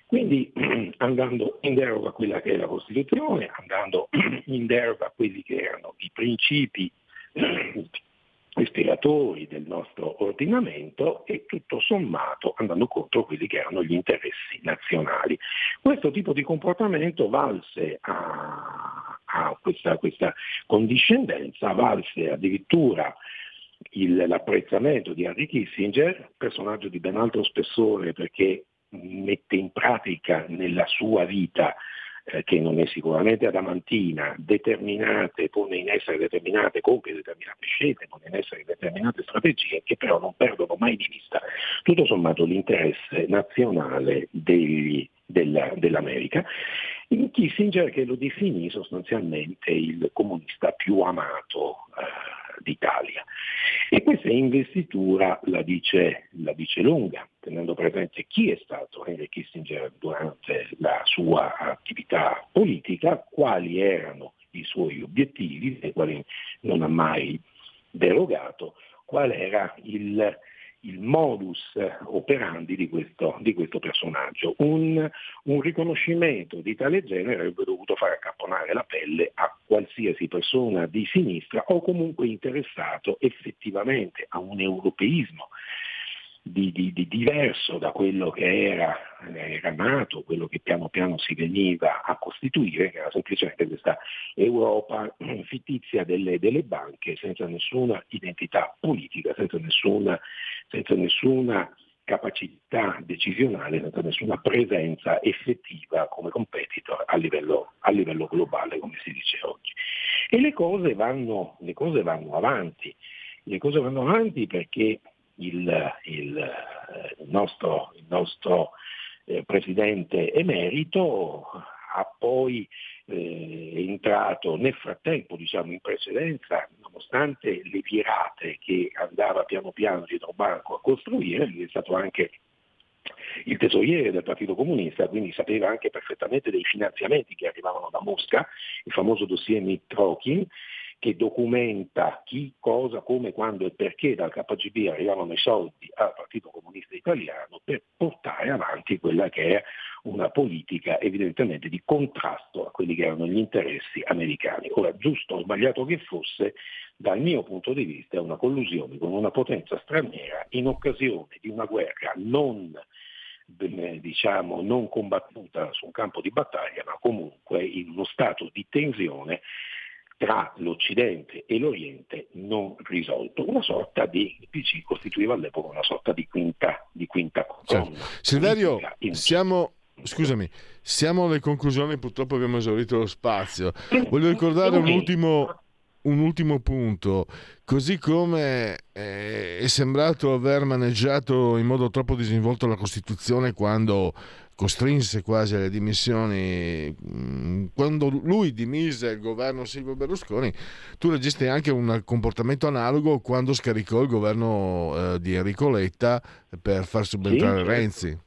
Quindi andando in deroga a quella che è la Costituzione, andando in deroga a quelli che erano i principi ispiratori del nostro ordinamento e tutto sommato andando contro quelli che erano gli interessi nazionali. Questo tipo di comportamento valse a, a questa, questa, condiscendenza, valse addirittura il, l'apprezzamento di Henry Kissinger, personaggio di ben altro spessore perché mette in pratica nella sua vita eh, che non è sicuramente adamantina, determinate, pone in essere determinate, compie determinate scelte, pone in essere determinate strategie che però non perdono mai di vista. Tutto sommato l'interesse nazionale degli della, dell'America, in Kissinger che lo definì sostanzialmente il comunista più amato eh, d'Italia. E questa investitura la dice, la dice lunga, tenendo presente chi è stato Henry Kissinger durante la sua attività politica, quali erano i suoi obiettivi, dei quali non ha mai derogato, qual era il il modus operandi di questo, di questo personaggio. Un, un, riconoscimento di tale genere avrebbe dovuto far accapponare la pelle a qualsiasi persona di sinistra o comunque interessato effettivamente a un europeismo di, di, di, diverso da quello che era, era, nato, quello che piano piano si veniva a costituire, che era semplicemente questa Europa fittizia delle, delle banche senza nessuna identità politica, senza nessuna, senza nessuna capacità decisionale, senza nessuna presenza effettiva come competitor a livello, a livello globale, come si dice oggi. E le cose vanno, le cose vanno avanti. Le cose vanno avanti perché il, il, eh, il nostro, il nostro eh, presidente emerito ha poi eh, entrato nel frattempo, diciamo in precedenza, nonostante le virate che andava piano piano dietro banco a costruire, lui è stato anche il tesoriere del Partito Comunista, quindi sapeva anche perfettamente dei finanziamenti che arrivavano da Mosca, il famoso dossier Mitrokin, che documenta chi, cosa, come, quando e perché dal KGB arrivavano i soldi al Partito Comunista Italiano per portare avanti quella che è una politica evidentemente di contrasto a quelli che erano gli interessi americani. Ora, giusto o sbagliato che fosse, dal mio punto di vista è una collusione con una potenza straniera in occasione di una guerra non diciamo, non combattuta su un campo di battaglia, ma comunque in uno stato di tensione tra l'Occidente e l'Oriente non risolto, una sorta di il PC costituiva all'epoca una sorta di quinta, di quinta colonna. Certo. Silverio, siamo, scusami, siamo alle conclusioni, purtroppo abbiamo esaurito lo spazio. Voglio ricordare un ultimo, un ultimo punto. Così come eh, è sembrato aver maneggiato in modo troppo disinvolto la Costituzione quando costrinse quasi alle dimissioni mm, quando lui dimise il governo Silvio Berlusconi tu registri anche un comportamento analogo quando scaricò il governo eh, di Enrico Letta per far subentrare sì, certo. Renzi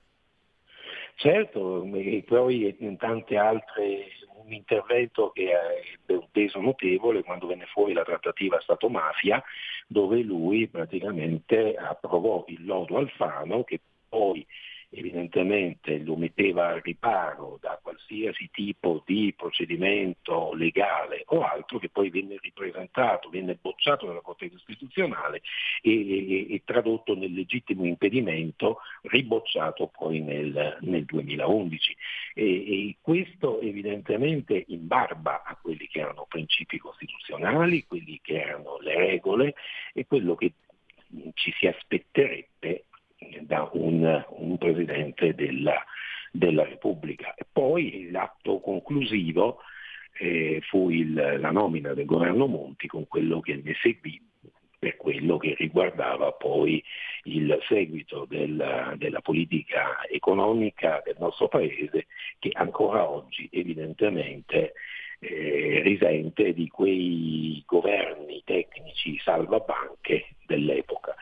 certo e poi in tante altre un intervento che ebbe un peso notevole quando venne fuori la trattativa Stato-mafia dove lui praticamente approvò il lodo Alfano che poi evidentemente lo metteva al riparo da qualsiasi tipo di procedimento legale o altro che poi venne ripresentato, venne bocciato dalla Corte Costituzionale e, e, e tradotto nel legittimo impedimento, ribocciato poi nel, nel 2011. E, e questo evidentemente in barba a quelli che erano principi costituzionali, quelli che erano le regole e quello che ci si aspetterebbe da un, un presidente della, della, Repubblica. E poi l'atto conclusivo eh, fu il, la nomina del governo Monti con quello che ne seguì per quello che riguardava poi il seguito della, della, politica economica del nostro Paese che ancora oggi evidentemente eh, risente di quei governi tecnici salvabanche dell'epoca.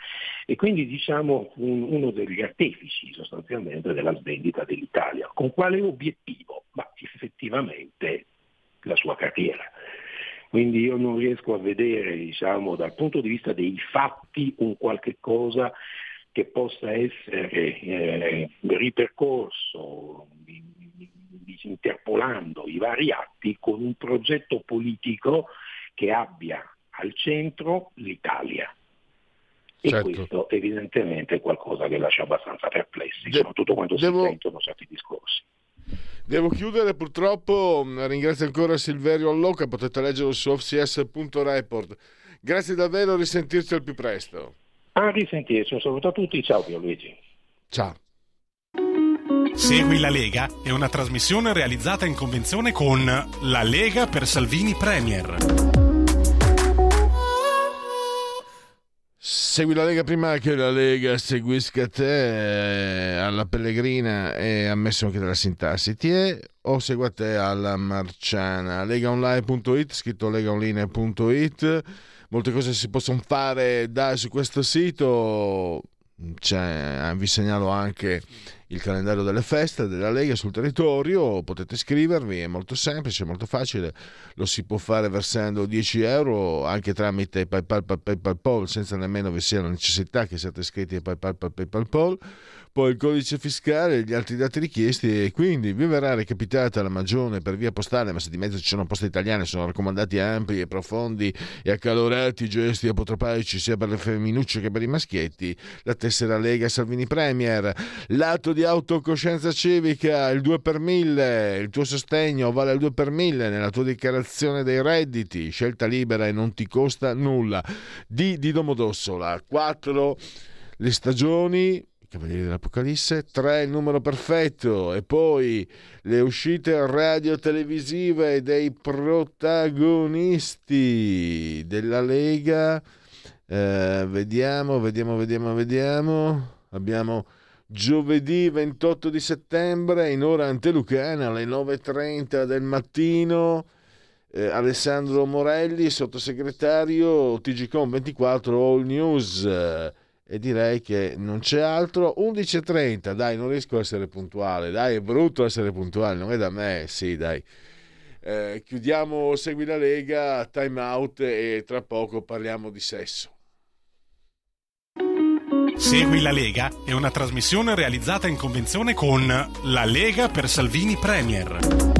E quindi diciamo un, uno degli artefici sostanzialmente della svendita dell'Italia. Con quale obiettivo? Ma effettivamente la sua carriera. Quindi io non riesco a vedere, diciamo, dal punto di vista dei fatti un qualche cosa che possa essere eh, ripercorso interpolando i vari atti con un progetto politico che abbia al centro l'Italia. E certo. questo evidentemente è qualcosa che lascia abbastanza perplessi, De- soprattutto quando devo... si sentono certi discorsi. Devo chiudere purtroppo, ringrazio ancora Silverio Allocca, potete leggerlo su offcs.report. Grazie davvero, risentirci al più presto. A risentirci, un saluto a tutti, ciao Pierluigi. Ciao. Segui la Lega è una trasmissione realizzata in convenzione con La Lega per Salvini Premier. Segui la Lega prima che la Lega seguisca te. alla Pellegrina e ammesso anche della sintassi. È o seguate alla Marciana? legaonline.it, scritto legaonline.it. Molte cose si possono fare da, su questo sito. C'è, vi segnalo anche il calendario delle feste della Lega sul territorio, potete iscrivervi, è molto semplice, molto facile, lo si può fare versando 10 euro anche tramite PayPal, PayPal, PayPal, senza nemmeno vi sia la necessità che siate iscritti a PayPal, PayPal, PayPal poi il codice fiscale e gli altri dati richiesti e quindi vi verrà recapitata la magione per via postale, ma se di mezzo ci sono poste italiane sono raccomandati ampli e profondi e accalorati gesti apotropaici sia per le femminucce che per i maschietti, la tessera Lega Salvini Premier, l'atto di autocoscienza civica, il 2 per 1000, il tuo sostegno vale il 2 per 1000 nella tua dichiarazione dei redditi, scelta libera e non ti costa nulla. D di Domodossola, 4 le stagioni Cavalieri dell'Apocalisse, 3 il numero perfetto e poi le uscite radio-televisive dei protagonisti della Lega. Eh, vediamo, vediamo, vediamo, vediamo. Abbiamo giovedì 28 di settembre in ora antelucana alle 9.30 del mattino. Eh, Alessandro Morelli, sottosegretario TGCOM 24 All News e direi che non c'è altro. 11.30 dai non riesco a essere puntuale. Dai è brutto essere puntuale non è da me. Sì dai. Eh, chiudiamo Segui la Lega time out e tra poco parliamo di sesso. Segui la Lega è una trasmissione realizzata in convenzione con La Lega per Salvini Premier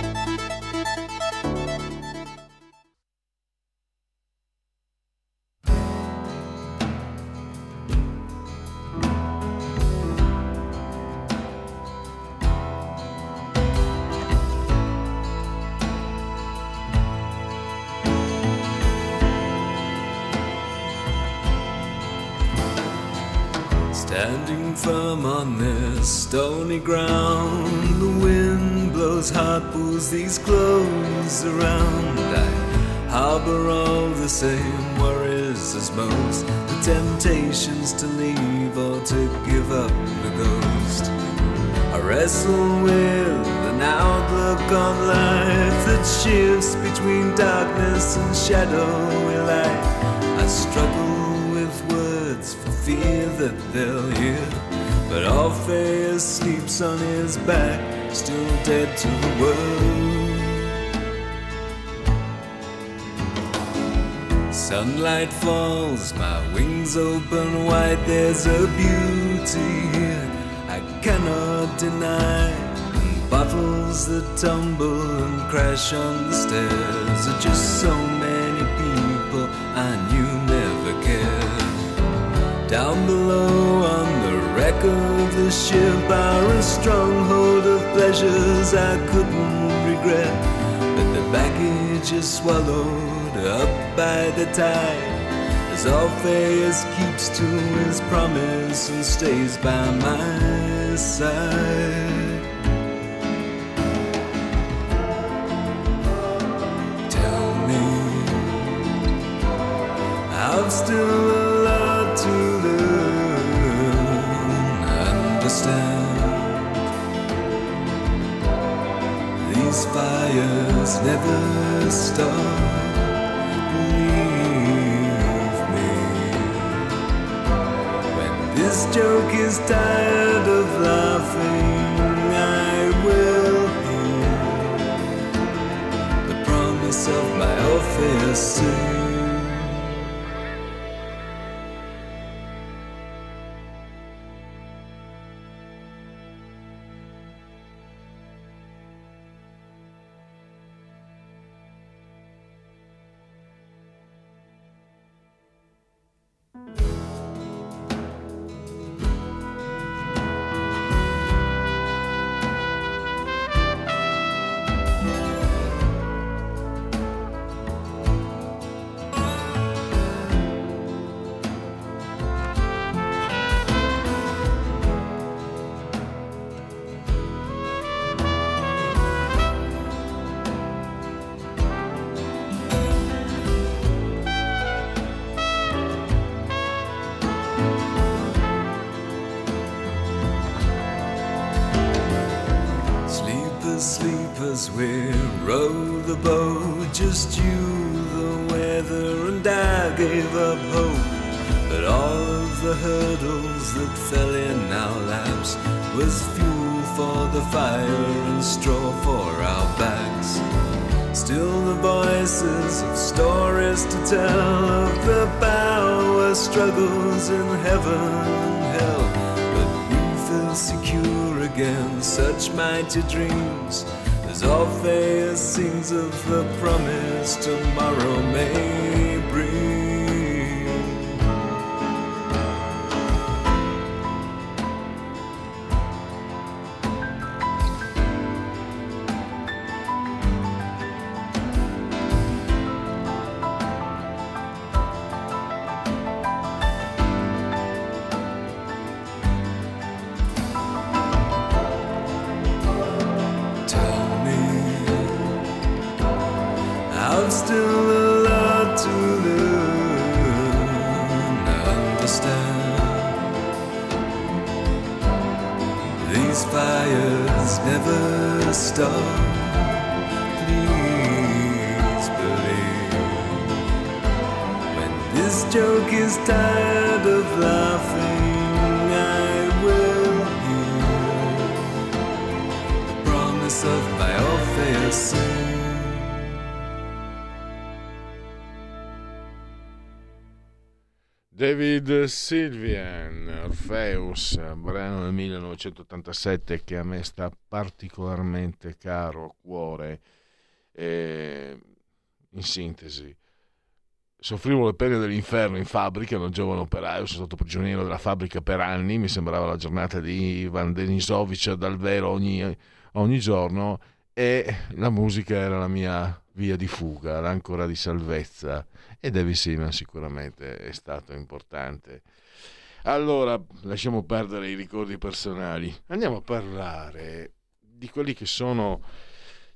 These clothes around. I harbor all the same worries as most, the temptations to leave or to give up the ghost. I wrestle with an outlook on life that shifts between darkness and shadowy light. I struggle with words for fear that they'll hear. But Orpheus sleeps on his back, still dead to the world. Sunlight falls, my wings open wide. There's a beauty here I cannot deny. And bottles that tumble and crash on the stairs are just so many people I knew never cared. Down below on of the ship are a stronghold of pleasures I couldn't regret. But the baggage is swallowed up by the tide. As Orpheus keeps to his promise and stays by my side. Tell me, I've still must never stop. Believe me. When this joke is tired of laughing, I will hear the promise of my office soon. Heaven hell. But we feel secure against such mighty dreams as Orpheus sings of the promise tomorrow may bring. David Sylvian, Orpheus, brano del 1987 che a me sta particolarmente caro a cuore. E, in sintesi, soffrivo le pene dell'inferno in fabbrica, ero giovane operaio, sono stato prigioniero della fabbrica per anni, mi sembrava la giornata di Ivan Denisovic ad Alvero ogni, ogni giorno e la musica era la mia via di fuga, l'ancora di salvezza e David Seaman sicuramente è stato importante. Allora, lasciamo perdere i ricordi personali, andiamo a parlare di quelli che sono...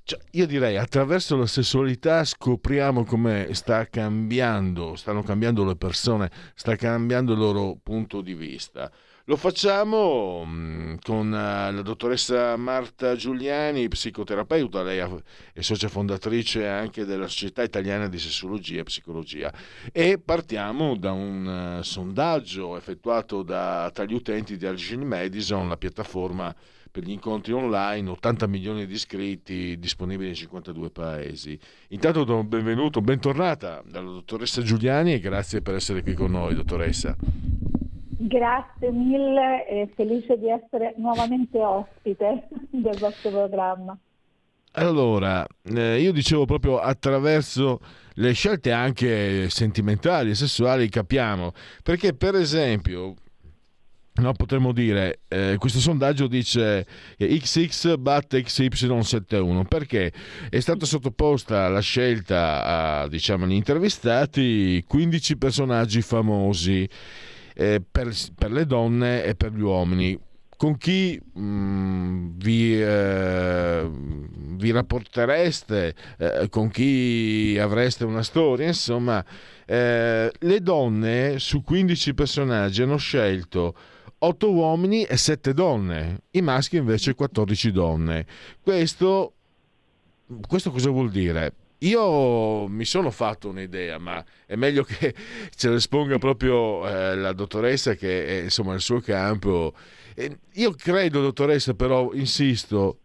Cioè, io direi attraverso la sessualità scopriamo come sta cambiando, stanno cambiando le persone, sta cambiando il loro punto di vista. Lo facciamo mh, con uh, la dottoressa Marta Giuliani, psicoterapeuta, lei è socia fondatrice anche della Società Italiana di Sessologia e Psicologia e partiamo da un uh, sondaggio effettuato da, tra gli utenti di Algin Madison, la piattaforma per gli incontri online, 80 milioni di iscritti disponibili in 52 paesi. Intanto do un benvenuto, bentornata dalla dottoressa Giuliani e grazie per essere qui con noi, dottoressa. Grazie mille e felice di essere nuovamente ospite del vostro programma. Allora, eh, io dicevo proprio attraverso le scelte anche sentimentali e sessuali capiamo, perché per esempio No, potremmo dire, eh, questo sondaggio dice XX batte XY71 perché? È stata sottoposta la scelta a, diciamo, agli intervistati 15 personaggi famosi eh, per, per, le donne e per gli uomini. Con chi mh, vi, eh, vi, rapportereste, eh, con chi avreste una storia, insomma, eh, le donne su 15 personaggi hanno scelto 8 uomini e 7 donne, i maschi invece 14 donne. Questo, questo cosa vuol dire? Io mi sono fatto un'idea, ma è meglio che ce le esponga proprio eh, la dottoressa che è insomma il suo campo. E io credo, dottoressa, però insisto,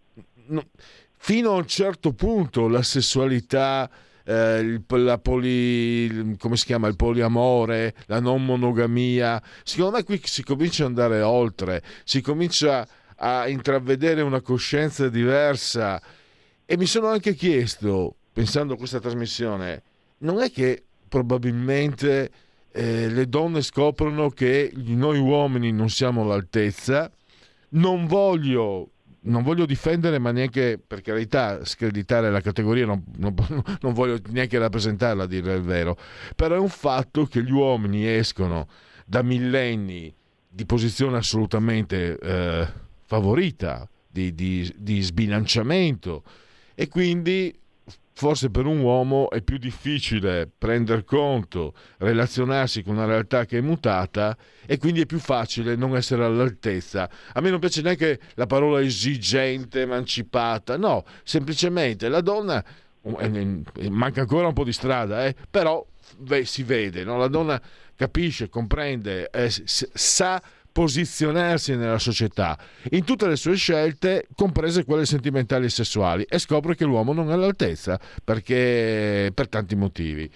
no, fino a un certo punto la sessualità, eh, il, la poli, come si chiama, il poliamore, la non monogamia, secondo me qui si comincia ad andare oltre, si comincia a intravedere una coscienza diversa e mi sono anche chiesto, pensando a questa trasmissione, non è che probabilmente eh, le donne scoprono che noi uomini non siamo all'altezza, non voglio non voglio difendere, ma neanche per carità screditare la categoria, non, non, non, voglio neanche rappresentarla, a dire il vero. Però è un fatto che gli uomini escono da millenni di posizione assolutamente eh, favorita, di, di, di sbilanciamento, e quindi forse per un uomo è più difficile prendere conto, relazionarsi con una realtà che è mutata e quindi è più facile non essere all'altezza. A me non piace neanche la parola esigente, emancipata, no, semplicemente la donna eh, eh, manca ancora un po' di strada, eh, però si vede, no? la donna capisce, comprende, eh, sa posizionarsi nella società in tutte le sue scelte, comprese quelle sentimentali e sessuali, e scopre che l'uomo non è all'altezza perché, per tanti motivi.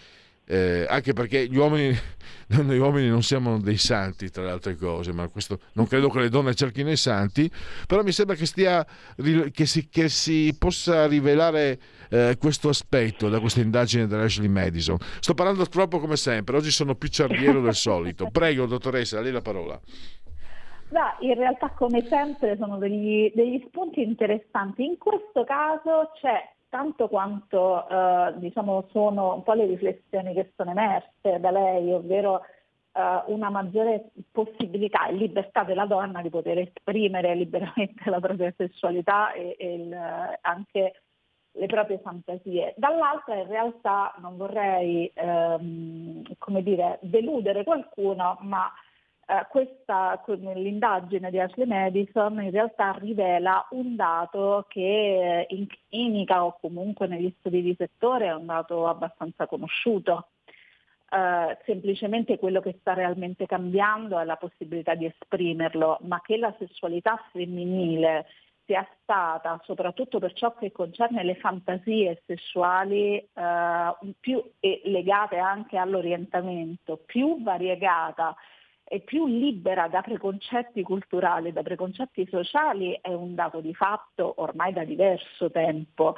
Eh, anche perché gli uomini, noi uomini non siamo dei santi, tra le altre cose, ma questo non credo che le donne cerchino i santi, però mi sembra che, stia, che, si, che si possa rivelare eh, questo aspetto da questa indagine dell'Ashley Madison. Sto parlando troppo come sempre, oggi sono più ciardiero del solito. Prego, dottoressa, a lei la parola. Beh, in realtà come sempre sono degli, degli, spunti interessanti. In questo caso c'è tanto quanto eh, diciamo, sono un po' le riflessioni che sono emerse da lei, ovvero eh, una maggiore possibilità e libertà della donna di poter esprimere liberamente la propria sessualità e, e il, anche le proprie fantasie. Dall'altra in realtà non vorrei ehm, dire, deludere qualcuno, ma eh, questa, l'indagine di Ashley Madison in realtà rivela un dato che in clinica o comunque negli studi di settore è un dato abbastanza conosciuto. Uh, semplicemente quello che sta realmente cambiando è la possibilità di esprimerlo, ma che la sessualità femminile sia stata, soprattutto per ciò che concerne le fantasie sessuali, uh, più legate anche all'orientamento, più variegata e più libera da preconcetti culturali, da preconcetti sociali è un dato di fatto ormai da diverso tempo.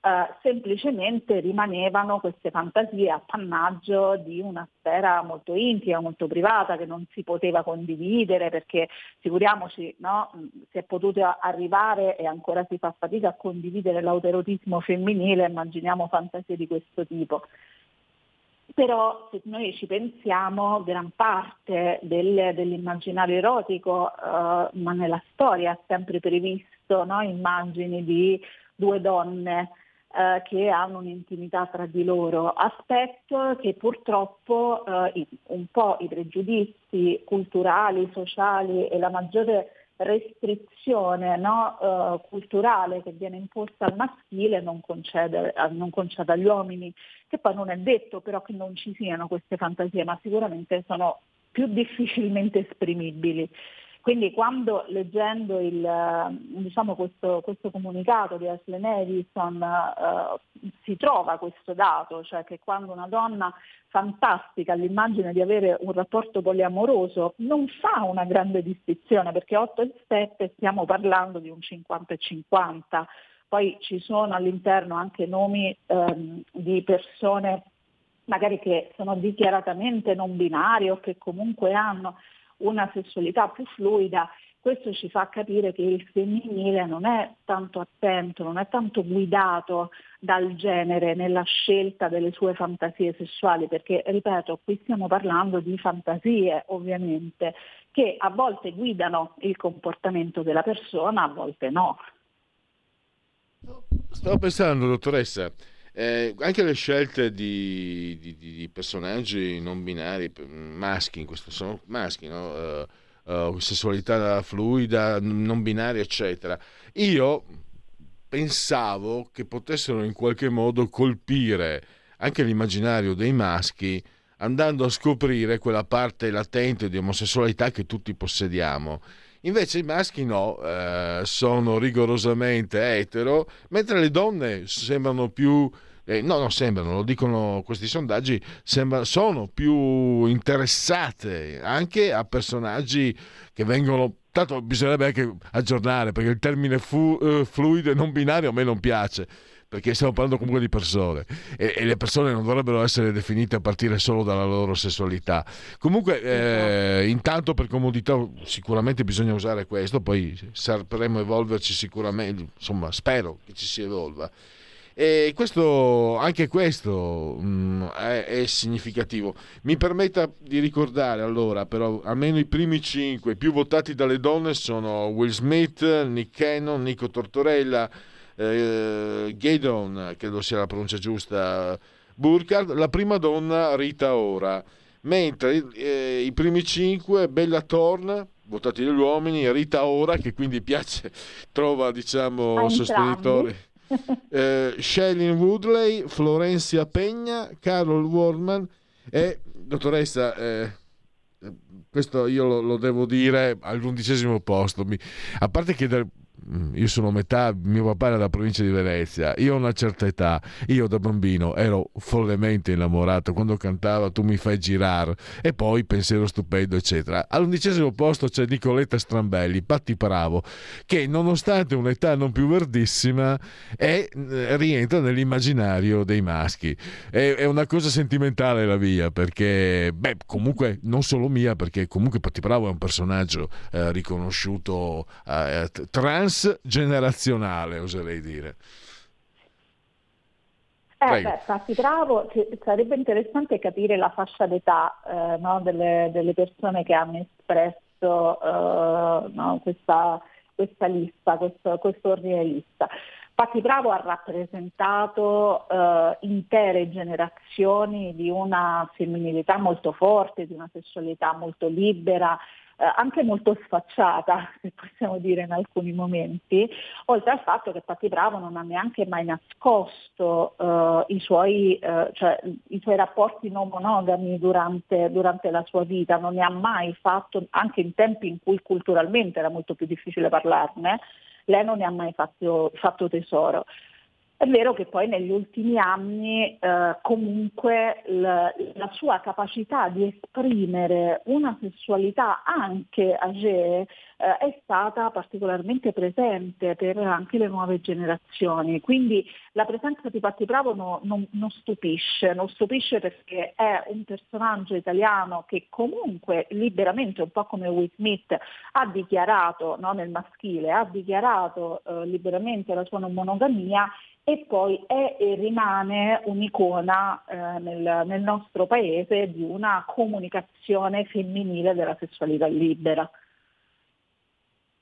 Uh, semplicemente rimanevano queste fantasie appannaggio di una sfera molto intima, molto privata, che non si poteva condividere perché figuriamoci, no, si è potuto arrivare e ancora si fa fatica a condividere l'autoerotismo femminile, immaginiamo fantasie di questo tipo però se noi ci pensiamo gran parte del, dell'immaginario erotico, eh, ma nella storia ha sempre previsto no? immagini di due donne eh, che hanno un'intimità tra di loro, aspetto che purtroppo eh, un po' i pregiudizi culturali, sociali e la maggiore restrizione no, uh, culturale che viene imposta al maschile non concede, non concede agli uomini, che poi non è detto però che non ci siano queste fantasie, ma sicuramente sono più difficilmente esprimibili. Quindi quando leggendo il, diciamo questo, questo, comunicato di Ashley Madison eh, si trova questo dato, cioè che quando una donna fantastica all'immagine di avere un rapporto poliamoroso non fa una grande distinzione perché 8 e 7 stiamo parlando di un 50 e 50. Poi ci sono all'interno anche nomi ehm, di persone magari che sono dichiaratamente non binarie o che comunque hanno una sessualità più fluida, questo ci fa capire che il femminile non è tanto attento, non è tanto guidato dal genere nella scelta delle sue fantasie sessuali, perché ripeto, qui stiamo parlando di fantasie ovviamente, che a volte guidano il comportamento della persona, a volte no. Stavo pensando, dottoressa, eh, anche le scelte di, di, di, personaggi non binari, maschi, in questo sono maschi, no? uh, uh, sessualità fluida, non binaria, eccetera. Io pensavo che potessero in qualche modo colpire anche l'immaginario dei maschi andando a scoprire quella parte latente di omosessualità che tutti possediamo. Invece i maschi no, eh, sono rigorosamente etero, mentre le donne sembrano più eh, no, non sembrano, lo dicono questi sondaggi, sembra, sono più interessate anche a personaggi che vengono tanto bisognerebbe anche aggiornare perché il termine fu, uh, fluido e non binario a me non piace perché stiamo parlando comunque di persone e, e, le persone non dovrebbero essere definite a partire solo dalla loro sessualità. Comunque, eh, intanto per comodità sicuramente bisogna usare questo, poi sapremo evolverci sicuramente, insomma spero che ci si evolva. E questo, anche questo mh, mm, è, è, significativo. Mi permetta di ricordare allora, però, almeno i primi cinque più votati dalle donne sono Will Smith, Nick Cannon, Nico Tortorella, eh, Gaydon, credo sia la pronuncia giusta, Burkhardt, la prima donna Rita Ora. Mentre eh, i primi cinque, Bella Thorne, votati dagli uomini, Rita Ora, che quindi piace, trova diciamo sostenitori eh, Shailene Woodley, Florencia Pegna, Carol Wardman e dottoressa, eh, questo io lo, lo, devo dire all'undicesimo posto, Mi, a parte che io sono metà, mio papà era della provincia di Venezia, io ho una certa età, io da bambino ero follemente innamorato, quando cantava tu mi fai girare e poi pensiero stupendo eccetera. All'undicesimo posto c'è Nicoletta Strambelli, Patti Bravo, che nonostante un'età non più verdissima è, eh, rientra nell'immaginario dei maschi. È, è, una cosa sentimentale la via, perché beh, comunque non solo mia, perché comunque Patti Bravo è un personaggio eh, riconosciuto eh, trans transgenerazionale, oserei dire. Eh, beh, infatti bravo, sarebbe interessante capire la fascia d'età eh, no, delle, delle, persone che hanno espresso eh, no, questa, questa, lista, questo, questo ordine lista. Infatti Bravo ha rappresentato eh, intere generazioni di una femminilità molto forte, di una sessualità molto libera, anche molto sfacciata, se possiamo dire in alcuni momenti, oltre al fatto che Patti Bravo non ha neanche mai nascosto eh, i, suoi, eh, cioè, i, suoi, rapporti non monogami durante, durante, la sua vita, non ne ha mai fatto, anche in tempi in cui culturalmente era molto più difficile parlarne, lei non ne ha mai fatto, fatto tesoro. È vero che poi negli ultimi anni eh, comunque la, la, sua capacità di esprimere una sessualità anche age eh, è stata particolarmente presente per anche le nuove generazioni. Quindi la presenza di Patti Bravo no, non, non, stupisce, non stupisce perché è un personaggio italiano che comunque liberamente, un po' come Will Smith, ha dichiarato no, nel maschile, ha dichiarato eh, liberamente la sua non monogamia e poi è e rimane un'icona eh, nel, nel, nostro paese di una comunicazione femminile della sessualità libera.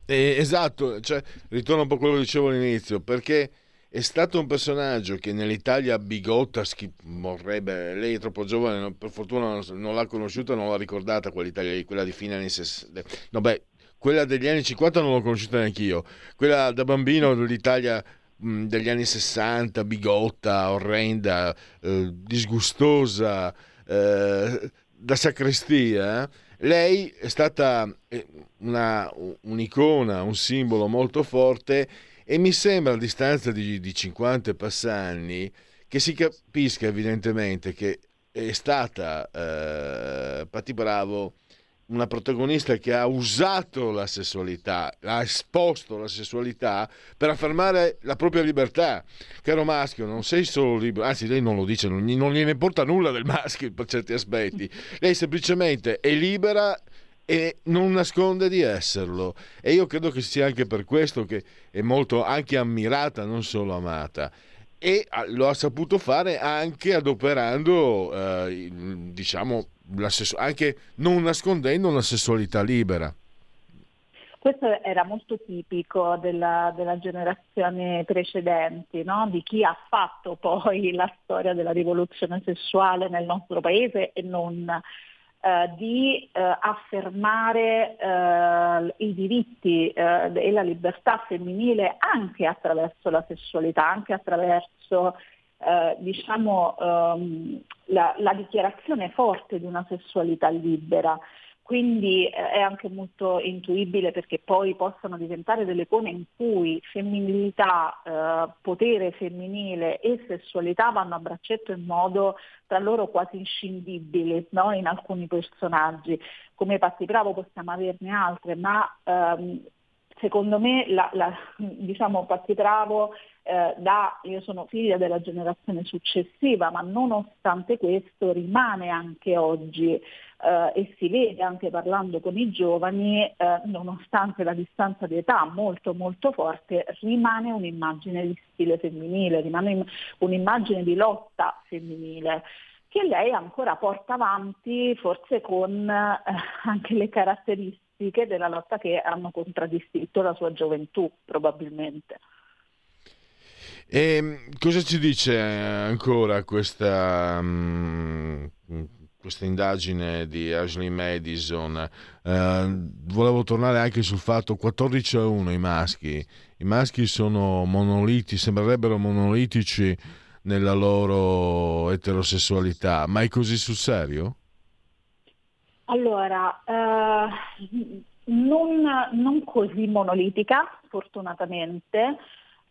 Eh, esatto, cioè, ritorno un po' a quello che dicevo all'inizio, perché è stato un personaggio che nell'Italia bigotta schif- morrebbe, lei è troppo giovane, per fortuna non l'ha conosciuta, non l'ha ricordata quell'Italia quella di fine anni 60. No, beh, quella degli anni 50 non l'ho conosciuta neanche io, quella da bambino dell'Italia degli anni 60, bigotta, orrenda, eh, disgustosa, eh, da sacrestia, lei è stata eh, una, un'icona, un simbolo molto forte e mi sembra a distanza di, di 50 e passanni che si capisca evidentemente che è stata eh, Patti Bravo una protagonista che ha usato la sessualità, ha esposto la sessualità per affermare la propria libertà. Caro maschio, non sei solo libero, anzi lei non lo dice, non, non gliene importa nulla del maschio per certi aspetti. Lei semplicemente è libera e non nasconde di esserlo. E io credo che sia anche per questo che è molto anche ammirata, non solo amata e lo ha saputo fare anche adoperando, eh, diciamo, anche non nascondendo una sessualità libera. Questo era molto tipico della, della generazione precedente, no? di chi ha fatto poi la storia della rivoluzione sessuale nel nostro paese e non. eh, di eh, affermare eh, i diritti eh, e la libertà femminile anche attraverso la sessualità, anche attraverso eh, diciamo, ehm, la, la dichiarazione forte di una sessualità libera quindi eh, è anche molto intuibile perché poi possano diventare delle icone in cui femminilità, eh, potere femminile e sessualità vanno a braccetto in modo tra loro quasi inscindibile no? in alcuni personaggi. Come Patti Bravo possiamo averne altre, ma ehm, secondo me la, la, diciamo Patti Bravo eh, da, io sono figlia della generazione successiva, ma nonostante questo rimane anche oggi eh, e si vede anche parlando con i giovani, eh, nonostante la distanza di età molto molto forte, rimane un'immagine di stile femminile, rimane un'immagine di lotta femminile che lei ancora porta avanti forse con eh, anche le caratteristiche della lotta che hanno contraddistinto la sua gioventù probabilmente. E ehm, cosa ci dice ancora questa, um, questa indagine di Ashley Madison? Uh, volevo tornare anche sul fatto 14 a 1 i maschi. I maschi sono monoliti, sembrerebbero monolitici nella loro eterosessualità, ma è così sul serio? Allora, uh, non, non così monolitica, fortunatamente.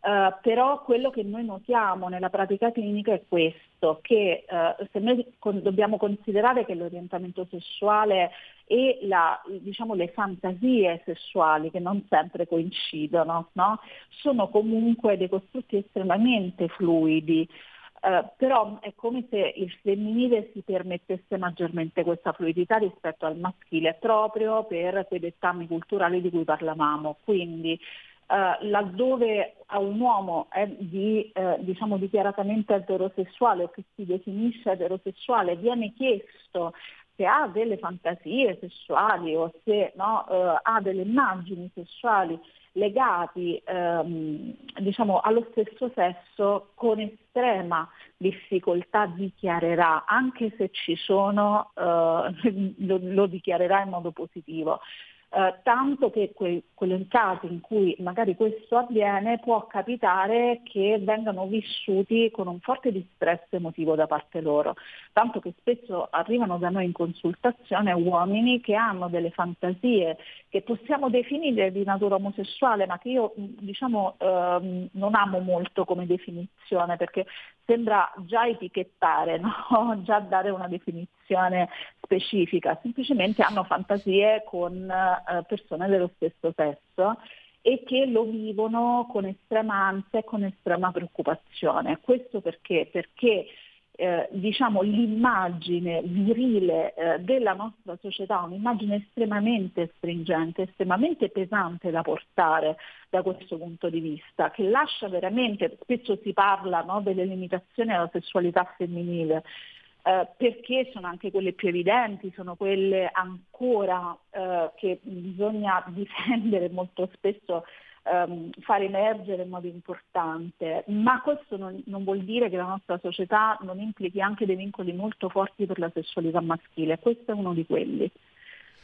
Uh, però quello che noi notiamo nella pratica clinica è questo, che uh, se noi con, dobbiamo considerare che l'orientamento sessuale e la, diciamo, le fantasie sessuali, che non sempre coincidono, no? sono comunque dei costrutti estremamente fluidi. Uh, però è come se il femminile si permettesse maggiormente questa fluidità rispetto al maschile proprio per quei dettami culturali di cui parlavamo. Quindi Uh, laddove a un uomo è di, uh, diciamo dichiaratamente eterosessuale o che si definisce eterosessuale viene chiesto se ha delle fantasie sessuali o se no, ha delle immagini sessuali legati um, diciamo, allo stesso sesso con estrema difficoltà dichiarerà, anche se ci sono, lo, lo dichiarerà in modo positivo. Eh, tanto che que- quei casi in cui magari questo avviene può capitare che vengano vissuti con un forte distress emotivo da parte loro, tanto che spesso arrivano da noi in consultazione uomini che hanno delle fantasie che possiamo definire di natura omosessuale, ma che io diciamo ehm, non amo molto come definizione perché sembra già etichettare, no? già dare una definizione specifica, semplicemente hanno fantasie con eh, persone dello stesso sesso e che lo vivono con estrema ansia e con estrema preoccupazione. Questo perché? Perché eh, diciamo, l'immagine virile eh, della nostra società, un'immagine estremamente stringente, estremamente pesante da portare da questo punto di vista, che lascia veramente, spesso si parla no, delle limitazioni alla sessualità femminile, eh, perché sono anche quelle più evidenti, sono quelle ancora eh, che bisogna difendere molto spesso ehm, far emergere in modo importante, ma questo non, non, vuol dire che la nostra società non implichi anche dei vincoli molto forti per la sessualità maschile, questo è uno di quelli.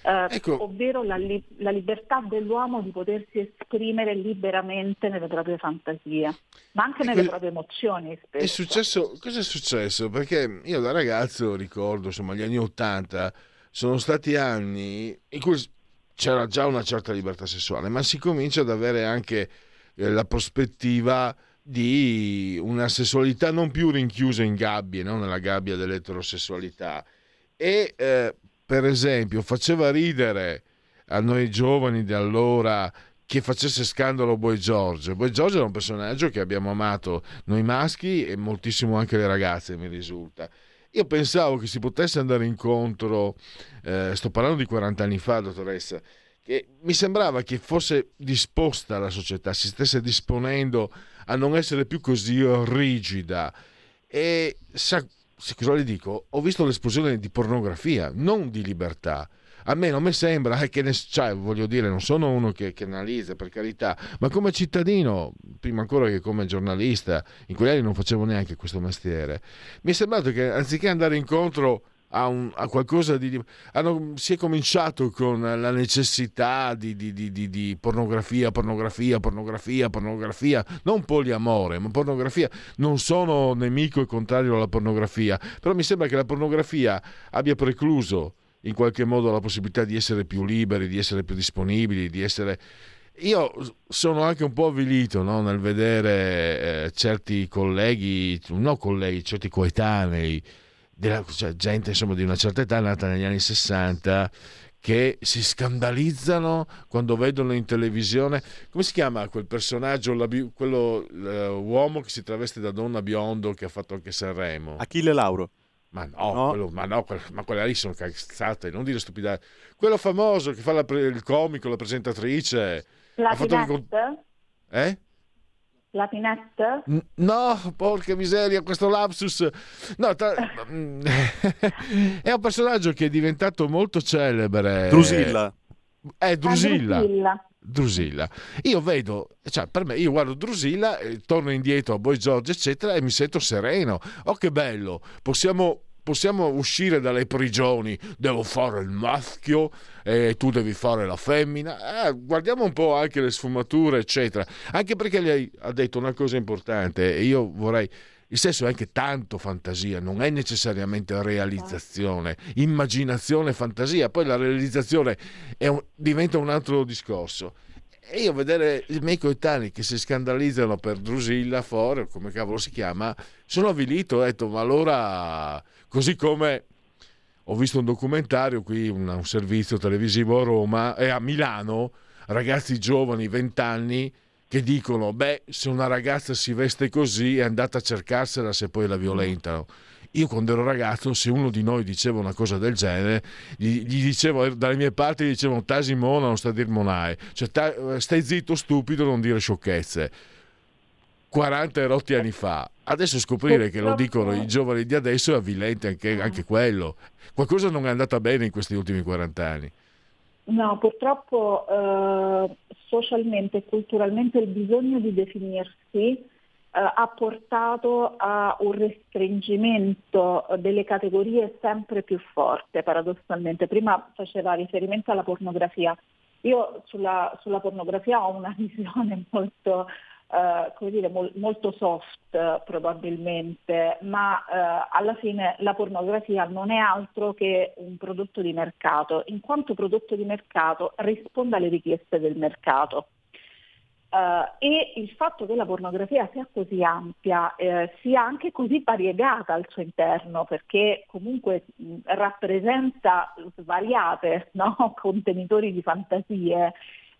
Eh, ecco. ovvero la, li- la, libertà dell'uomo di potersi esprimere liberamente nelle proprie fantasie, ma anche nelle proprie emozioni. È successo, cosa è successo? Perché io da ragazzo ricordo, insomma, gli anni Ottanta sono stati anni in cui c'era già una certa libertà sessuale, ma si comincia ad avere anche eh, la prospettiva di una sessualità non più rinchiusa in gabbie, no? nella gabbia dell'eterosessualità. E eh, per esempio faceva ridere a noi giovani di allora che facesse scandalo Boy George. Boy George era un personaggio che abbiamo amato noi maschi e moltissimo anche le ragazze, mi risulta. Io pensavo che si potesse andare incontro, eh, sto parlando di 40 anni fa, dottoressa, che mi sembrava che fosse disposta la società, si stesse disponendo a non essere più così rigida. E sa, cosa le dico? Ho visto l'esplosione di pornografia, non di libertà a me non mi sembra eh, che ne, cioè, voglio dire, non sono uno che, che, analizza per carità, ma come cittadino, prima ancora che come giornalista, in quegli anni non facevo neanche questo mestiere, mi è sembrato che anziché andare incontro a, un, a qualcosa di... Hanno, si è cominciato con la necessità di, di, di, di, pornografia, pornografia, pornografia, pornografia, non poliamore, ma pornografia. Non sono nemico e contrario alla pornografia, però mi sembra che la pornografia abbia precluso in qualche modo la possibilità di essere più liberi, di essere più disponibili, di essere... Io sono anche un po' avvilito no? nel vedere eh, certi colleghi, non colleghi, certi coetanei, della, cioè, gente insomma, di una certa età nata negli anni 60 che si scandalizzano quando vedono in televisione come si chiama quel personaggio quello uomo che si traveste da donna biondo che ha fatto anche Sanremo Achille Lauro ma no, no. Quello, ma no, ma quelle lì sono cazzate, non dire stupidate. Quello famoso che fa la, il comico, la presentatrice. La Pinette? Eh? La Pinette? No, porca miseria, questo lapsus. No, tra... è un personaggio che è diventato molto celebre. Drusilla. È Drusilla. Drusilla. Drusilla. Io vedo, cioè per me, io guardo Drusilla, eh, torno indietro a Boy George, eccetera, e mi sento sereno. Oh, che bello! Possiamo possiamo uscire dalle prigioni, devo fare il maschio e tu devi fare la femmina. Eh, guardiamo un po' anche le sfumature, eccetera. Anche perché lei ha detto una cosa importante e io vorrei. Il sesso è anche tanto fantasia, non è necessariamente realizzazione, immaginazione, fantasia. Poi la realizzazione un, diventa un altro discorso. E io vedere i miei coetanei che si scandalizzano per Drusilla Fore, come cavolo si chiama, sono avvilito, ho detto, ma allora Così come ho visto un documentario qui, un, servizio televisivo a Roma e a Milano, ragazzi giovani, 20 anni, che dicono, beh, se una ragazza si veste così è andata a cercarsela se poi la violentano. Io quando ero ragazzo, se uno di noi diceva una cosa del genere, gli, gli dicevo, dalle mie parti gli dicevano tasi non sta a dir monae. Cioè, ta, stai zitto, stupido, non dire sciocchezze. 40 rotti anni fa. Adesso scoprire che lo dicono i giovani di adesso è avvilente anche, anche quello. Qualcosa non è andata bene in questi ultimi 40 anni. No, purtroppo eh, socialmente e culturalmente il bisogno di definirsi eh, ha portato a un restringimento delle categorie sempre più forte, paradossalmente. Prima faceva riferimento alla pornografia. Io sulla, sulla pornografia ho una visione molto eh, come dire, mol, molto soft probabilmente, ma eh, alla fine la pornografia non è altro che un prodotto di mercato, in quanto prodotto di mercato risponde alle richieste del mercato. Uh, e il fatto che la pornografia sia così ampia, eh, sia anche così variegata al suo interno, perché comunque mh, rappresenta svariate no? contenitori di fantasie,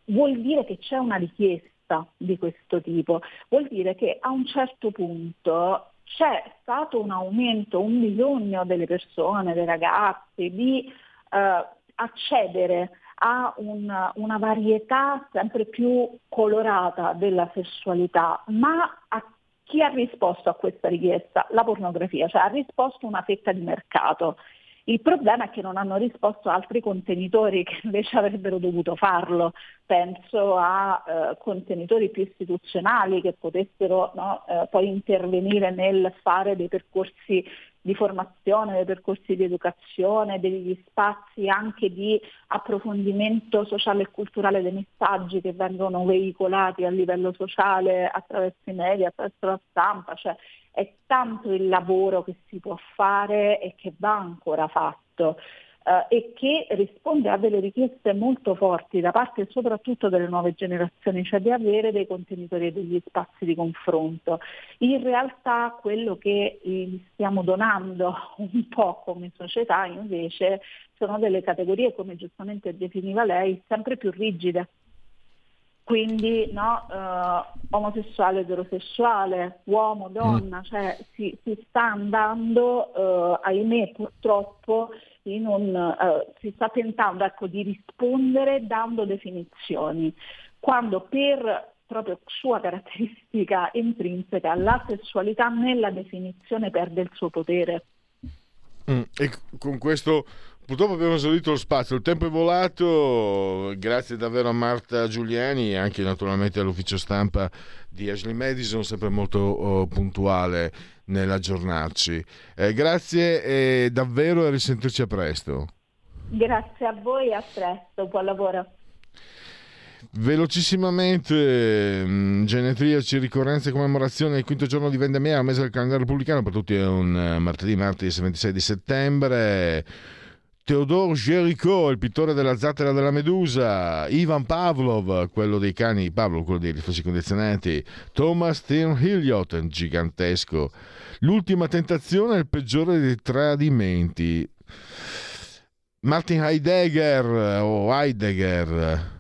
vuol dire che c'è una richiesta proposta di questo tipo. Vuol dire che a un certo punto c'è stato un aumento, un bisogno delle persone, dei ragazzi di eh, accedere a un, una varietà sempre più colorata della sessualità, ma a chi ha risposto a questa richiesta? La pornografia, cioè ha risposto una fetta di mercato. Il problema è che non hanno risposto altri contenitori che invece avrebbero dovuto farlo. Penso a eh, contenitori più istituzionali che potessero no, eh, poi intervenire nel fare dei percorsi di formazione, dei percorsi di educazione, degli spazi anche di approfondimento sociale e culturale dei messaggi che vengono veicolati a livello sociale attraverso i media, attraverso la stampa. Cioè, è tanto il lavoro che si può fare e che va ancora fatto. Uh, e che risponde a delle richieste molto forti da parte soprattutto delle nuove generazioni, cioè di avere dei contenitori e degli spazi di confronto. In realtà quello che stiamo donando un po' come società invece sono delle categorie, come giustamente definiva lei, sempre più rigide quindi no, eh, omosessuale, eterosessuale, uomo, donna, mm. cioè si, si, sta andando, eh, ahimè purtroppo, un, eh, si sta tentando ecco, di rispondere dando definizioni, quando per proprio sua caratteristica intrinseca la sessualità nella definizione perde il suo potere. Mm, e con questo purtroppo abbiamo esaurito lo spazio, il tempo è volato, grazie davvero a Marta Giuliani e anche naturalmente all'ufficio stampa di Ashley Madison, sempre molto oh, puntuale nell'aggiornarci. Eh, grazie e davvero a risentirci a presto. Grazie a voi e a presto, buon lavoro. Velocissimamente, mh, genetriaci, ricorrenze e commemorazione del quinto giorno di Vendemmia, mese del calendario repubblicano, per tutti è un uh, martedì, martedì 26 di settembre. Teodoro Géricault, il pittore della zattera della Medusa, Ivan Pavlov, quello dei cani, Pavlov, quello dei riflessi condizionati, Thomas Thierry Hilliot, gigantesco. L'ultima tentazione è il peggiore dei tradimenti. Martin Heidegger o Heidegger.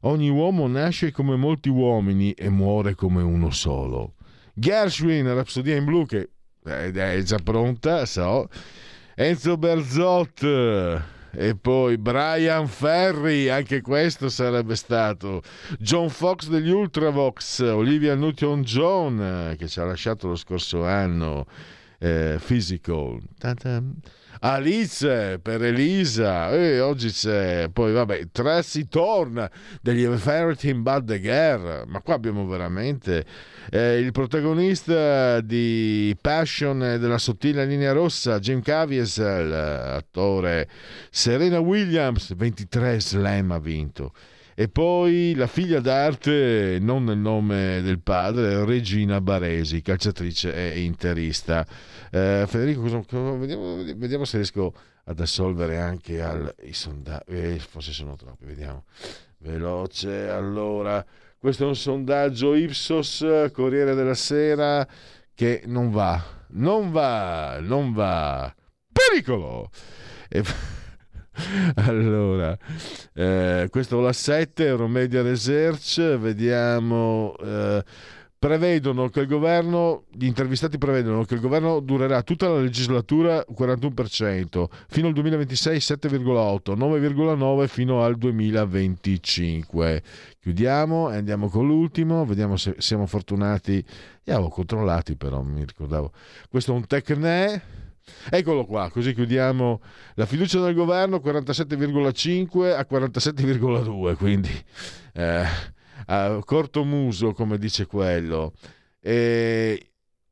Ogni uomo nasce come molti uomini e muore come uno solo. Gershwin, Rapsodia in blu, che è già pronta, so. Enzo Berzot e poi Brian Ferry, anche questo sarebbe stato. John Fox degli Ultravox, Olivia Newton-John, che ci ha lasciato lo scorso anno, eh, Physical. Ta-ta. Alice per Elisa. E oggi c'è poi vabbè Tracy torna degli Everything But The Girl ma qua abbiamo veramente eh, il protagonista di Passion della sottile linea rossa Jim Caviezel attore Serena Williams. 23 slam ha vinto. E poi la figlia d'arte, non nel nome del padre, Regina Baresi, calciatrice e interista. Eh, Federico, vediamo, vediamo, se riesco ad assolvere anche al, i sondaggi. Eh, forse sono troppi, vediamo. Veloce, allora. Questo è un sondaggio Ipsos, Corriere della Sera, che non va, non va, non va. Pericolo! E... allora, eh, questo la 7, Euromedia Research, vediamo... Eh, prevedono che il governo, gli intervistati prevedono che il governo durerà tutta la legislatura 41%, fino al 2026 7,8, 9,9 fino al 2025. Chiudiamo e andiamo con l'ultimo, vediamo se siamo fortunati. Li avevo controllati però, mi ricordavo. Questo è un Tecne. Eccolo qua, così chiudiamo la fiducia del governo 47,5 a 47,2, quindi eh, uh, corto muso, come dice quello. E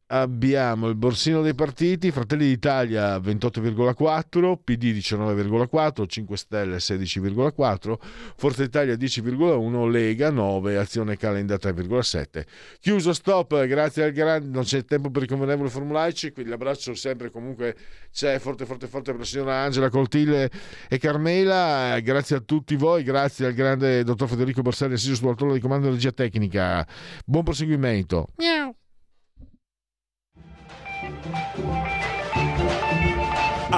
abbiamo il borsino dei partiti, Fratelli d'Italia 28,4, PD 19,4, 5 Stelle 16,4, Forza Italia 10,1, Lega 9, Azione Calenda 3,7. Chiuso stop, grazie al grande, non c'è tempo per i convenevoli formulaici, quindi l'abbraccio sempre comunque c'è forte forte forte per la signora Angela Coltile e Carmela, grazie a tutti voi, grazie al grande dottor Federico Borselli, assiso sul trono di comando di regia tecnica. Buon proseguimento. Miau.